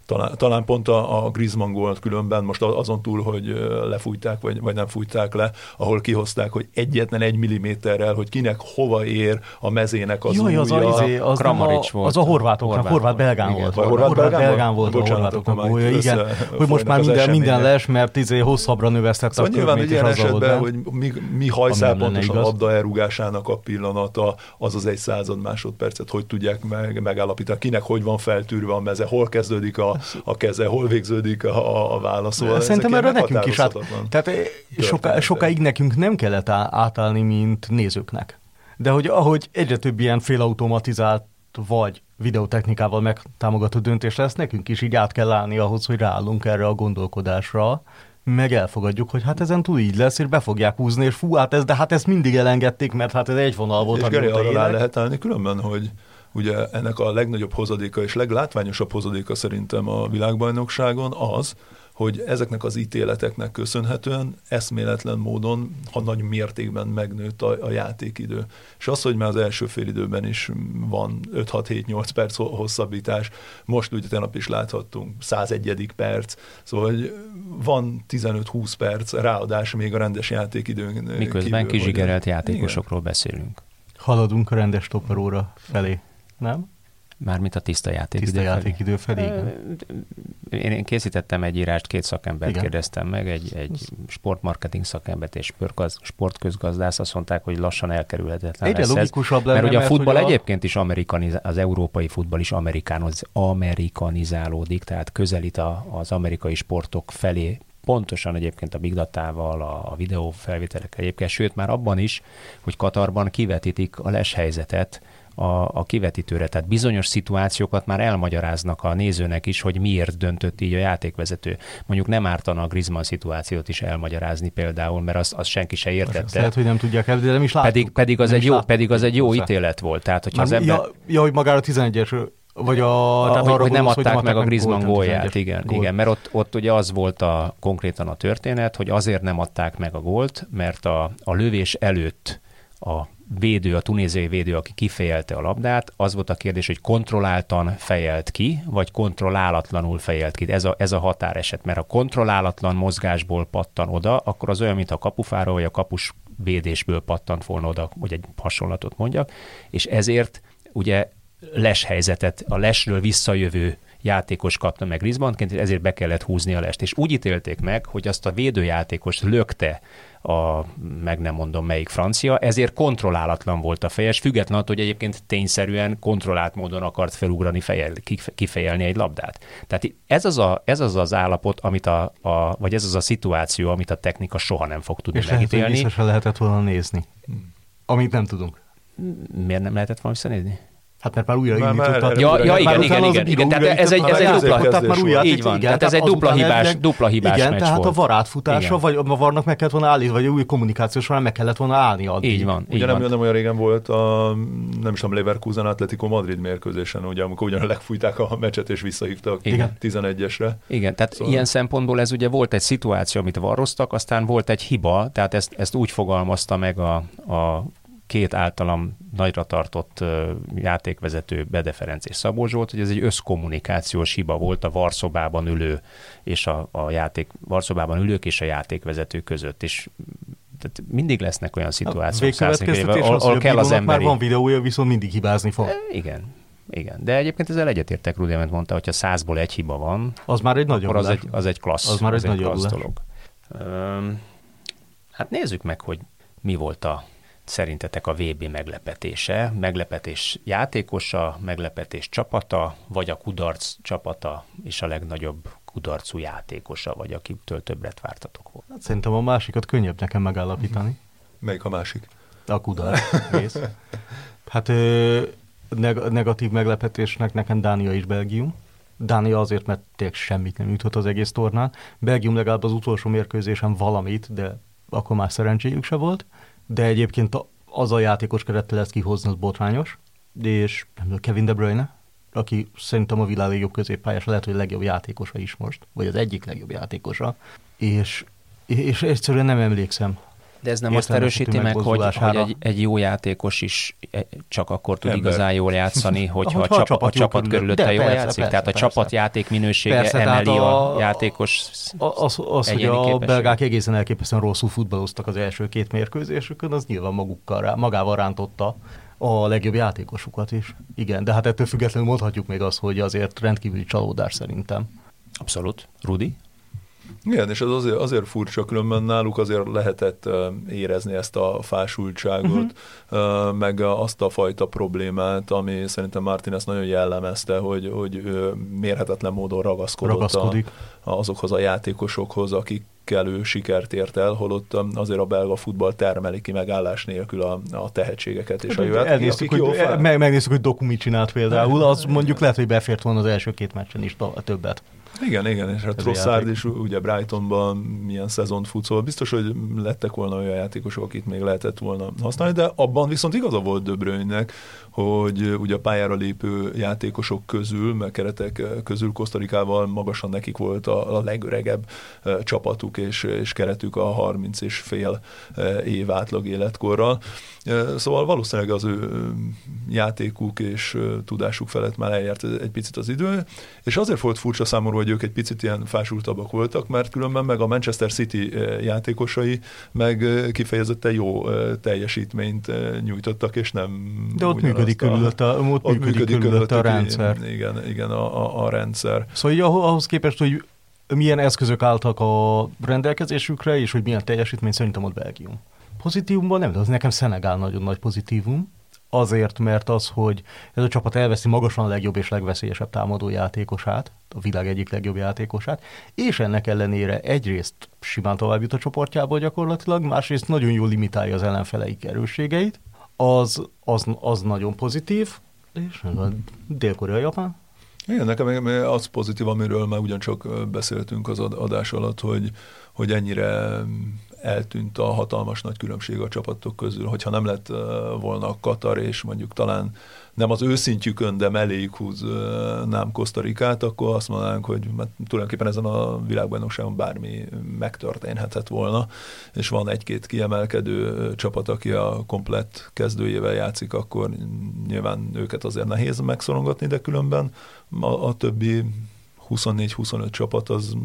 talán, talán pont a, a Griezmann gólt különben, most azon túl, hogy lefújták, vagy, vagy nem fújták le, ahol kihozták, hogy egyetlen egy milliméterrel, hogy kinek hova ér a mezének az Jaj, az újja. Az, izé, az, Kramaric a, volt. az a horvátoknak, horvát belgán igen, volt. Horvát, horvát belgán volt, a horvátoknak gólja, igen. Hogy most már minden, minden les, mert izé hosszabbra növeztett szóval a nyilván egy ilyen esetben, hogy mi, mi hajszál pontosan a labda elrúgásának a pillanata, az az egy század másodpercet, hogy tudják meg, megállapítani, kinek hogy van feltűrve a meze, hol kezdődik a, a keze, hol végződik a, a válasz. Szóval Szerintem erre nekünk is át, tehát eh, soká, sokáig nekünk nem kellett átállni, mint nézőknek. De hogy ahogy egyre több ilyen félautomatizált vagy videotechnikával megtámogató döntés lesz, nekünk is így át kell állni ahhoz, hogy ráállunk erre a gondolkodásra, meg elfogadjuk, hogy hát ezen túl így lesz, és be fogják húzni, és fú, hát ez, de hát ezt mindig elengedték, mert hát ez egy vonal volt. És Geri, arra lehet állni különben, hogy Ugye ennek a legnagyobb hozadéka és leglátványosabb hozadéka szerintem a világbajnokságon az, hogy ezeknek az ítéleteknek köszönhetően eszméletlen módon, ha nagy mértékben megnőtt a, a játékidő. És az, hogy már az első fél időben is van 5-6-7-8 perc hosszabbítás, most ugye tegnap is láthattunk 101. perc, szóval hogy van 15-20 perc ráadás még a rendes játékidőn. Miközben kizsigerelt játékosokról Igen. beszélünk. Haladunk a rendes topperóra felé nem? Mármint a tiszta játékidő tiszta játékidő felé. Én, én készítettem egy írást, két szakembert Igen. kérdeztem meg, egy, egy sportmarketing szakembert és sportközgazdász, azt mondták, hogy lassan elkerülhetetlen Egyre lesz logikusabb ez, lenne, mert, ugye a futball a... egyébként is amerikaniz, az európai futball is amerikánoz, amerikanizálódik, tehát közelít a, az amerikai sportok felé pontosan egyébként a big datával, a, a videó felvételekkel egyébként, sőt már abban is, hogy Katarban kivetítik a les helyzetet, a, a kivetítőre. Tehát bizonyos szituációkat már elmagyaráznak a nézőnek is, hogy miért döntött így a játékvezető. Mondjuk nem ártana a Griezmann szituációt is elmagyarázni például, mert azt, azt senki se értette. Lehet, hogy nem tudják el, de nem is látjuk. Pedig, pedig, az, egy jó, pedig az egy jó ítélet volt. Tehát, hogyha az ember... ja, ja, hogy magára 11-es vagy a, a tehát hogy, hogy nem adták meg a Griezmann gólját, igen, gól. igen, mert ott, ott ugye az volt a, konkrétan a történet, hogy azért nem adták meg a gólt, mert a, a lövés előtt a védő, a tunéziai védő, aki kifejelte a labdát, az volt a kérdés, hogy kontrolláltan fejelt ki, vagy kontrollálatlanul fejelt ki. Ez a, ez a határeset, mert a kontrollálatlan mozgásból pattan oda, akkor az olyan, mint a kapufára, vagy a kapus védésből pattant volna oda, hogy egy hasonlatot mondjak, és ezért ugye les helyzetet, a lesről visszajövő játékos kapta meg Griezmannként, ezért be kellett húzni a lest. És úgy ítélték meg, hogy azt a védőjátékos lökte a meg nem mondom melyik francia, ezért kontrollálatlan volt a fejes, független attól, hogy egyébként tényszerűen kontrollált módon akart felugrani, fejel, kifejelni egy labdát. Tehát ez az, a, ez az az állapot, amit a, a, vagy ez az a szituáció, amit a technika soha nem fog tudni És megítélni. És lehet, lehetett volna nézni, amit nem tudunk. Miért nem lehetett volna visszanézni? Hát mert már újra már, indítottak. Ja, ja igen, igen, igen, igen. Tehát ez egy, ez egy dupla, már újra, így van, tehát ez egy dupla hibás, dupla hibás Igen, meccs tehát volt. a varátfutása, vagy a varnak meg kellett volna állni, vagy új kommunikáció során meg kellett volna állni addig. Így van. Ugye nem, nem olyan régen volt a, nem is tudom, Leverkusen Atletico Madrid mérkőzésen, ugye, amikor ugyan legfújták a meccset és visszahívtak igen. 11-esre. Igen, tehát szóval... ilyen szempontból ez ugye volt egy szituáció, amit varroztak, aztán volt egy hiba, tehát ezt, ezt úgy fogalmazta meg a, a két általam nagyra tartott játékvezető Bede Ferenc és Szabó Zsolt, hogy ez egy összkommunikációs hiba volt a varszobában ülő és a, a játék, varszobában ülők és a játékvezető között, és tehát mindig lesznek olyan szituációk, ahol, ahol kell az emberi... Már van videója, viszont mindig hibázni fog. Igen, igen. De egyébként ezzel egyetértek, Rudi, amit mondta, hogyha százból egy hiba van, az már egy nagyon az egy, az egy klassz, az már egy, egy klassz dolog. Üm, hát nézzük meg, hogy mi volt a szerintetek a VB meglepetése? Meglepetés játékosa, meglepetés csapata, vagy a kudarc csapata és a legnagyobb kudarcú játékosa, vagy akitől többet vártatok volna? Hát szerintem a másikat könnyebb nekem megállapítani. Melyik a másik? A kudarc rész. Hát neg- negatív meglepetésnek nekem Dánia és Belgium. Dánia azért, mert tényleg semmit nem jutott az egész tornán. Belgium legalább az utolsó mérkőzésen valamit, de akkor már szerencséjük se volt de egyébként az a játékos kerettel ezt kihozni, az botrányos, és nem Kevin De Bruyne, aki szerintem a világ legjobb középpályása, lehet, hogy a legjobb játékosa is most, vagy az egyik legjobb játékosa, és, és egyszerűen nem emlékszem de ez nem azt erősíti meg, hogy, hogy egy, egy jó játékos is e, csak akkor tud Ember. igazán jól játszani, hogyha a, a, csapat, a csapat körülötte jól persze, játszik. Persze, Tehát persze. a csapatjáték minősége persze, emeli a, a játékos Az, az hogy a belgák egészen elképesztően rosszul futballoztak az első két mérkőzésükön, az nyilván magukkal, magával rántotta a legjobb játékosukat is. Igen, de hát ettől függetlenül mondhatjuk még azt, hogy azért rendkívüli csalódás szerintem. Abszolút. Rudi? Igen, és ez azért, azért furcsa, különben náluk azért lehetett érezni ezt a fásultságot, uh-huh. meg azt a fajta problémát, ami szerintem Martinez nagyon jellemezte, hogy, hogy mérhetetlen módon ragaszkodott a, azokhoz a játékosokhoz, akik kellő sikert ért el, holott azért a belga futball termeli ki megállás nélkül a, a tehetségeket és a jövet. Elnéztük, hogy, meg, megnéztük, hogy Doku mit csinált például, az mondjuk lehet, hogy befért volna az első két meccsen is többet. Igen, igen, és hát Trossard is ugye Brightonban milyen szezont fut, szóval biztos, hogy lettek volna olyan játékosok, akit még lehetett volna használni, de abban viszont igaza volt Döbrőnynek, hogy ugye a pályára lépő játékosok közül, meg keretek közül Kosztarikával magasan nekik volt a, a legöregebb csapatuk és, és keretük a 30 és fél év átlag életkorral. Szóval valószínűleg az ő játékuk és tudásuk felett már eljárt egy picit az idő, és azért volt furcsa számomra, hogy ők egy picit ilyen fásultabbak voltak, mert különben meg a Manchester City játékosai meg kifejezetten jó teljesítményt nyújtottak, és nem De ott működik körülött a, ott, ott működik, működik körülött a rendszer. Igen, igen a, a, a rendszer. Szóval ahhoz képest, hogy milyen eszközök álltak a rendelkezésükre, és hogy milyen teljesítmény szerintem ott Belgium. Pozitívumban nem, de az nekem Szenegál nagyon nagy pozitívum, azért, mert az, hogy ez a csapat elveszi magasan a legjobb és legveszélyesebb támadó játékosát, a világ egyik legjobb játékosát, és ennek ellenére egyrészt simán tovább jut a csoportjából gyakorlatilag, másrészt nagyon jól limitálja az ellenfeleik erősségeit, az, az, az nagyon pozitív, és a Dél-Korea, Japán. Igen, nekem az pozitív, amiről már ugyancsak beszéltünk az adás alatt, hogy, hogy ennyire eltűnt a hatalmas nagy különbség a csapatok közül. Hogyha nem lett volna Katar, és mondjuk talán nem az őszintjükön, de melléjük húznám Kosztarikát, akkor azt mondanánk, hogy mert tulajdonképpen ezen a világbajnokságon bármi megtörténhetett volna, és van egy-két kiemelkedő csapat, aki a komplett kezdőjével játszik, akkor nyilván őket azért nehéz megszorongatni, de különben a, a többi 24-25 csapat az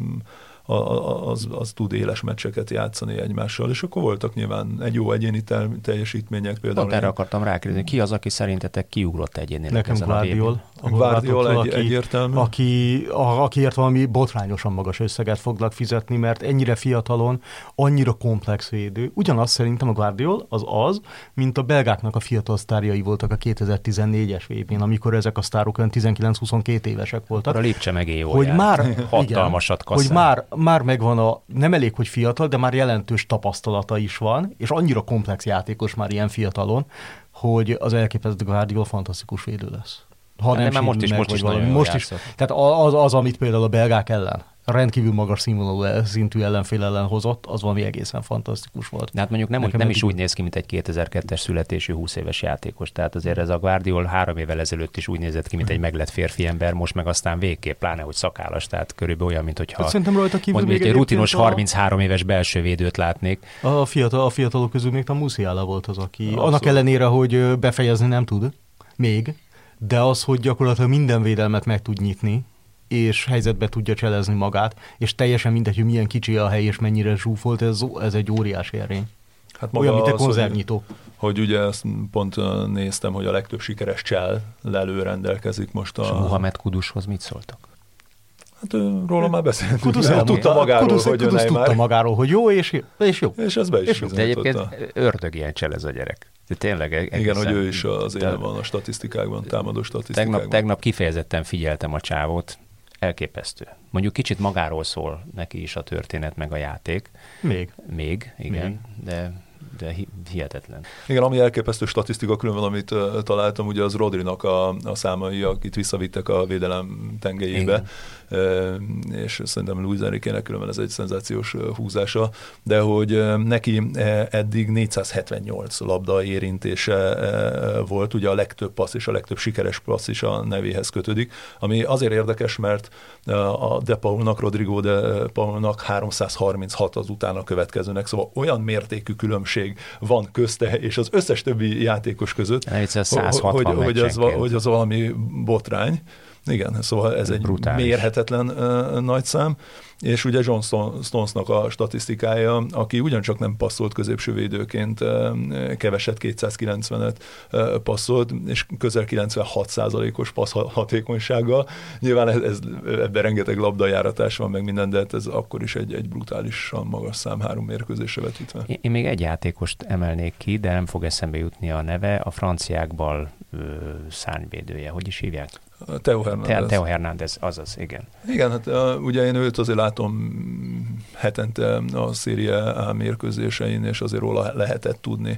az, az tud éles meccseket játszani egymással, és akkor voltak nyilván egy jó egyéni teljesítmények. Például Pont erre akartam rákérdezni, ki az, aki szerintetek kiugrott egyénileg Nekem ezen Guardiol. A Guardiol egy, aki, egyértelmű. Aki, a, akiért valami botrányosan magas összeget foglak fizetni, mert ennyire fiatalon, annyira komplex védő. Ugyanaz szerintem a Guardiol az az, mint a belgáknak a fiatal sztárjai voltak a 2014-es vb amikor ezek a sztárok olyan 19-22 évesek voltak. Akkor a Lipcse meg hogy már, hatalmasat igen, hogy már, már megvan a, nem elég, hogy fiatal, de már jelentős tapasztalata is van, és annyira komplex játékos már ilyen fiatalon, hogy az elképesztő Guardiola fantasztikus védő lesz. Ha hát nem, nem most is, most is, most is. Tehát az, az, amit például a belgák ellen rendkívül magas színvonalú szintű ellenfél ellen hozott, az valami egészen fantasztikus volt. De hát mondjuk nem, nem is úgy néz ki, mint egy 2002-es születésű 20 éves játékos. Tehát azért ez a Guardiol három évvel ezelőtt is úgy nézett ki, mint egy meglett férfi ember, most meg aztán végképp, pláne, hogy szakállas, tehát körülbelül olyan, mint hogyha hát szerintem rajta kívül mondjuk egy rutinos 33 éves belső védőt látnék. A, fiatal, a fiatalok közül még a Musiala volt az, aki Abszolút. annak ellenére, hogy befejezni nem tud, még, de az, hogy gyakorlatilag minden védelmet meg tud nyitni, és helyzetbe tudja cselezni magát, és teljesen mindegy, hogy milyen kicsi a hely, és mennyire zsúfolt, ez, ez egy óriási erény. Hát maga Olyan, mint egy konzervnyitó. Hogy, hogy ugye ezt pont néztem, hogy a legtöbb sikeres csel lelő rendelkezik most a... És Mohamed Kudushoz mit szóltak? Hát róla már beszéltünk. Kudusz el, tudta magáról, Kudusz, hogy Kudusz tudta már. magáról, hogy jó, és, és jó. És ez be is és De egyébként ördög ilyen csel ez a gyerek. De tényleg egészen, Igen, hogy ő is az élen van a statisztikákban, támadó statisztikákban. Tegnap, tegnap kifejezetten figyeltem a csávót, elképesztő. Mondjuk kicsit magáról szól neki is a történet, meg a játék. Még. Még, igen, Még. de de hihetetlen. Igen, ami elképesztő statisztika különben, amit uh, találtam, ugye az Rodrinak a, a számai, akit visszavittek a védelem tengelyébe, uh, és szerintem Luis Enrique-nek különben ez egy szenzációs húzása, de hogy neki eddig 478 labda érintése uh, volt, ugye a legtöbb passz és a legtöbb sikeres passz is a nevéhez kötődik, ami azért érdekes, mert uh, a De Paulnak, Rodrigo De Paulnak 336 az utána következőnek, szóval olyan mértékű különbség van közte és az összes többi játékos között, hogy, hogy, az, hogy az valami botrány. Igen, szóval ez egy Brutális. mérhetetlen uh, nagy szám és ugye John Stonesnak a statisztikája, aki ugyancsak nem passzolt középső védőként, keveset 290-et passzolt, és közel 96%-os passz hatékonysággal. Nyilván ez, ez, ebben rengeteg labdajáratás van, meg minden, de hát ez akkor is egy, egy brutálisan magas szám három mérkőzésre vetítve. Én, még egy játékost emelnék ki, de nem fog eszembe jutni a neve, a franciákból szárnyvédője, hogy is hívják? Teo Hernández. Teo Hernández, azaz, igen. Igen, hát ugye én őt azért látom hetente a Széria A mérkőzésein, és azért róla lehetett tudni,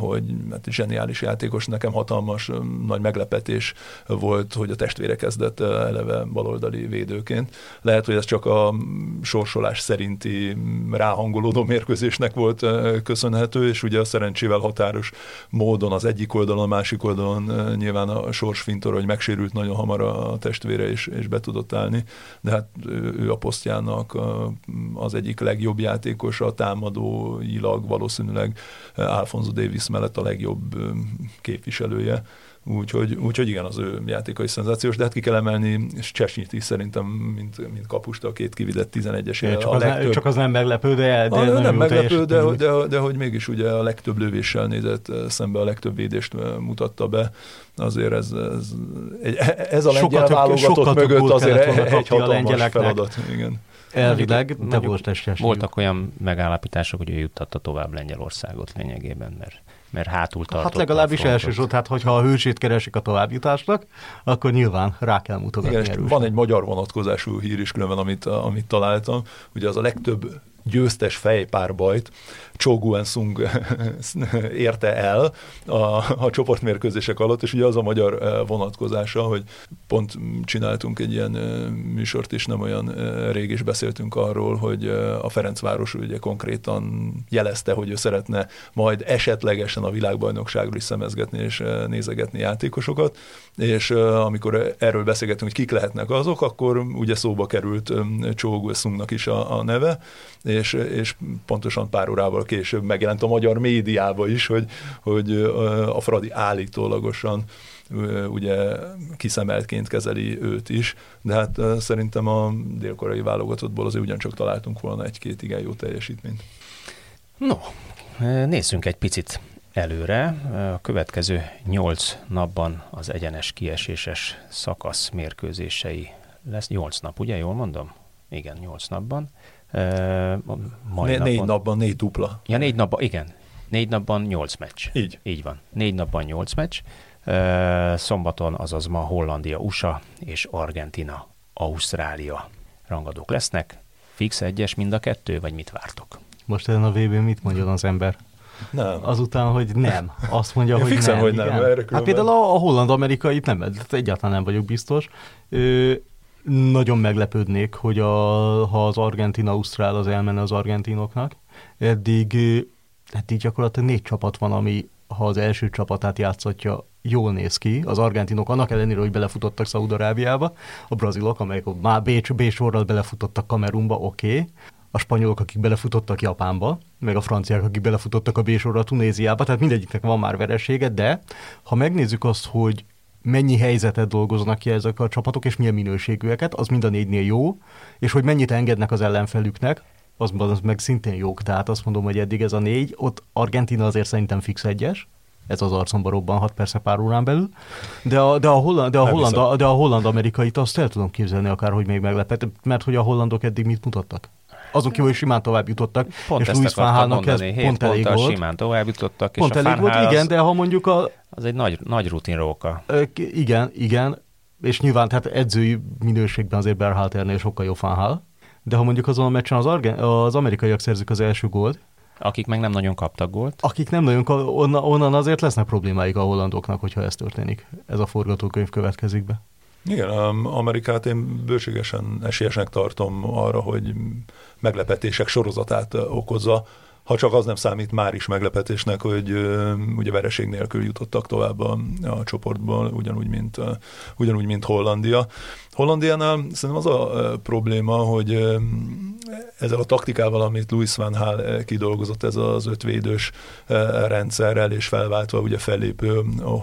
hogy hát zseniális játékos, nekem hatalmas nagy meglepetés volt, hogy a testvére kezdett eleve baloldali védőként. Lehet, hogy ez csak a sorsolás szerinti ráhangolódó mérkőzésnek volt köszönhető, és ugye a szerencsével határos módon az egyik oldalon, a másik oldalon nyilván a sorsfintor, hogy megsérült nagyon hamar a testvére, és, és be tudott állni, de hát ő a posztjának az egyik legjobb játékos, a támadóilag valószínűleg Alfonso Davis mellett a legjobb képviselője. Úgyhogy, úgyhogy igen, az ő játékai szenzációs, de hát ki kell emelni, és Csesnyit is szerintem, mint, mint kapusta, a két kividett 11-es. Csak, az legtöbb... csak az nem meglepő, de, de a, nem meglepő, de, de, de, de, hogy mégis ugye a legtöbb lövéssel nézett szembe, a legtöbb védést mutatta be. Azért ez, ez, ez a lengyel válogatott mögött azért egy, egy hatalmas feladat. Igen. Elvileg, de volt esélyes. Voltak olyan megállapítások, hogy ő juttatta tovább Lengyelországot lényegében, mert mert hátul tartott. Hát legalábbis elsősor, tehát hogyha a hősét keresik a továbbjutásnak, akkor nyilván rá kell mutogatni Igen, Van egy magyar vonatkozású hír is különben, amit, amit találtam. Ugye az a legtöbb győztes fejpárbajt Cho Sung érte el a, a csoportmérkőzések alatt, és ugye az a magyar vonatkozása, hogy pont csináltunk egy ilyen műsort is, nem olyan rég is beszéltünk arról, hogy a Ferencváros ugye konkrétan jelezte, hogy ő szeretne majd esetlegesen a világbajnokságról is szemezgetni és nézegetni játékosokat, és amikor erről beszélgetünk, hogy kik lehetnek azok, akkor ugye szóba került Cho Sungnak is a, a neve, és, és pontosan pár órával később megjelent a magyar médiába is, hogy, hogy a Fradi állítólagosan ugye kiszemeltként kezeli őt is, de hát szerintem a délkorai válogatottból azért ugyancsak találtunk volna egy-két igen jó teljesítményt. No, nézzünk egy picit előre. A következő nyolc napban az egyenes kieséses szakasz mérkőzései lesz. Nyolc nap, ugye? Jól mondom? Igen, nyolc napban. Mai né- négy napban négy dupla. Ja, négy napban, igen. Négy napban nyolc meccs. Így. Így van. Négy napban nyolc meccs. Szombaton, azaz ma Hollandia, USA és Argentina, Ausztrália rangadók lesznek. Fix egyes mind a kettő, vagy mit vártok? Most ezen a vb mit mondjon az ember? Nem. Azután, hogy nem. Azt mondja, Én hogy fixen, nem. hogy nem. Erre hát például a, a holland-amerikait nem, egyáltalán nem vagyok biztos. Ö, nagyon meglepődnék, hogy a, ha az Argentina-Ausztrál az elmenne az argentinoknak. Eddig, eddig gyakorlatilag négy csapat van, ami ha az első csapatát játszatja, jól néz ki. Az argentinok annak ellenére, hogy belefutottak Szaúd-Arábiába, a brazilok, amelyek már B, B sorral belefutottak Kamerunba, oké. Okay. A spanyolok, akik belefutottak Japánba, meg a franciák, akik belefutottak a B sorra Tunéziába, tehát mindegyiknek van már veresége, de ha megnézzük azt, hogy mennyi helyzetet dolgoznak ki ezek a csapatok, és milyen minőségűeket, az mind a négynél jó, és hogy mennyit engednek az ellenfelüknek, az, az meg szintén jók. Tehát azt mondom, hogy eddig ez a négy, ott Argentina azért szerintem fix egyes, ez az arcomba robbanhat persze pár órán belül, de a, de a, holland, de a, holland, de a holland-amerikait azt el tudom képzelni akár, hogy még meglepet, mert hogy a hollandok eddig mit mutattak? azon kívül, hogy simán tovább jutottak, pont és Luis van ez pont elég volt. simán tovább jutottak, pont és elég volt, igen, de ha mondjuk a... Az egy nagy, nagy rutin róka. Igen, igen, és nyilván tehát edzői minőségben azért Berhalternél sokkal jobb Fanhal, de ha mondjuk azon a meccsen az, argen, az amerikaiak szerzik az első gólt, Akik meg nem nagyon kaptak gólt. Akik nem nagyon, onnan, onnan azért lesznek problémáik a hollandoknak, hogyha ez történik. Ez a forgatókönyv következik be. Igen, Amerikát én bőségesen esélyesnek tartom arra, hogy meglepetések sorozatát okozza ha csak az nem számít már is meglepetésnek, hogy ugye vereség nélkül jutottak tovább a, a csoportból, ugyanúgy mint, ugyanúgy, mint Hollandia. Hollandiánál szerintem az a probléma, hogy ezzel a taktikával, amit Louis van Gaal kidolgozott, ez az ötvédős rendszerrel, és felváltva ugye fellépő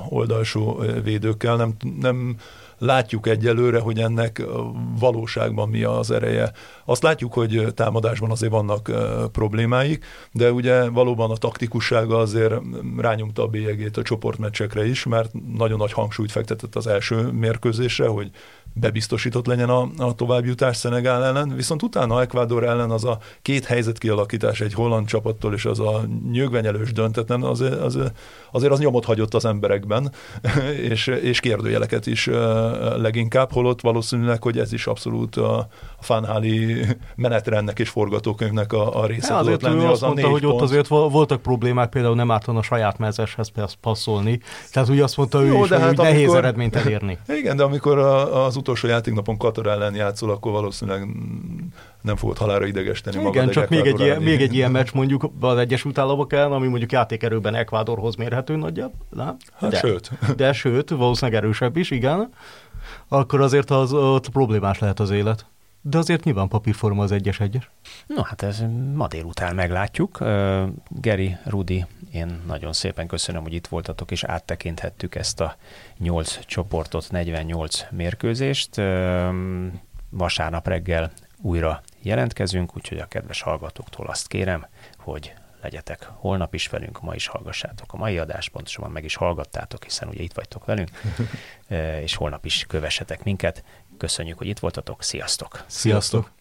oldalsó védőkkel, nem, nem látjuk egyelőre, hogy ennek valóságban mi az ereje. Azt látjuk, hogy támadásban azért vannak problémáik, de ugye valóban a taktikussága azért rányomta a bélyegét a csoportmeccsekre is, mert nagyon nagy hangsúlyt fektetett az első mérkőzésre, hogy bebiztosított legyen a, a továbbjutás Szenegál ellen, viszont utána Ecuador ellen az a két helyzet kialakítás egy holland csapattól, és az a nyögvenyelős döntetlen, az, az, azért az nyomot hagyott az emberekben, és, és kérdőjeleket is leginkább, holott valószínűleg, hogy ez is abszolút a Fanháli menetrendnek és forgatókönyvnek a, a része hát azért lenni. Azt az mondta, hogy pont. ott azért voltak problémák, például nem ártan a saját mezeshez passzolni. Tehát úgy azt mondta ő Jó, is, de hogy hát nehéz amikor, eredményt elérni. Igen, de amikor az utolsó játéknapon Katar ellen játszol, akkor valószínűleg nem fogod halára idegesíteni magad. Igen, csak még egy, ilyen, még egy ilyen meccs mondjuk az Egyesült Államok ellen, ami mondjuk játékerőben Ekvádorhoz mérhető nagyjából. Nem? Hát de, sőt. De sőt, valószínűleg erősebb is, igen. Akkor azért az, ott problémás lehet az élet. De azért nyilván papírforma az egyes-egyes. No hát ez ma délután meglátjuk. Geri, Rudi, én nagyon szépen köszönöm, hogy itt voltatok, és áttekinthettük ezt a 8 csoportot, 48 mérkőzést. Vasárnap reggel újra jelentkezünk, úgyhogy a kedves hallgatóktól azt kérem, hogy legyetek holnap is velünk, ma is hallgassátok a mai adást, pontosabban meg is hallgattátok, hiszen ugye itt vagytok velünk, és holnap is kövessetek minket. Köszönjük, hogy itt voltatok, sziasztok! Sziasztok!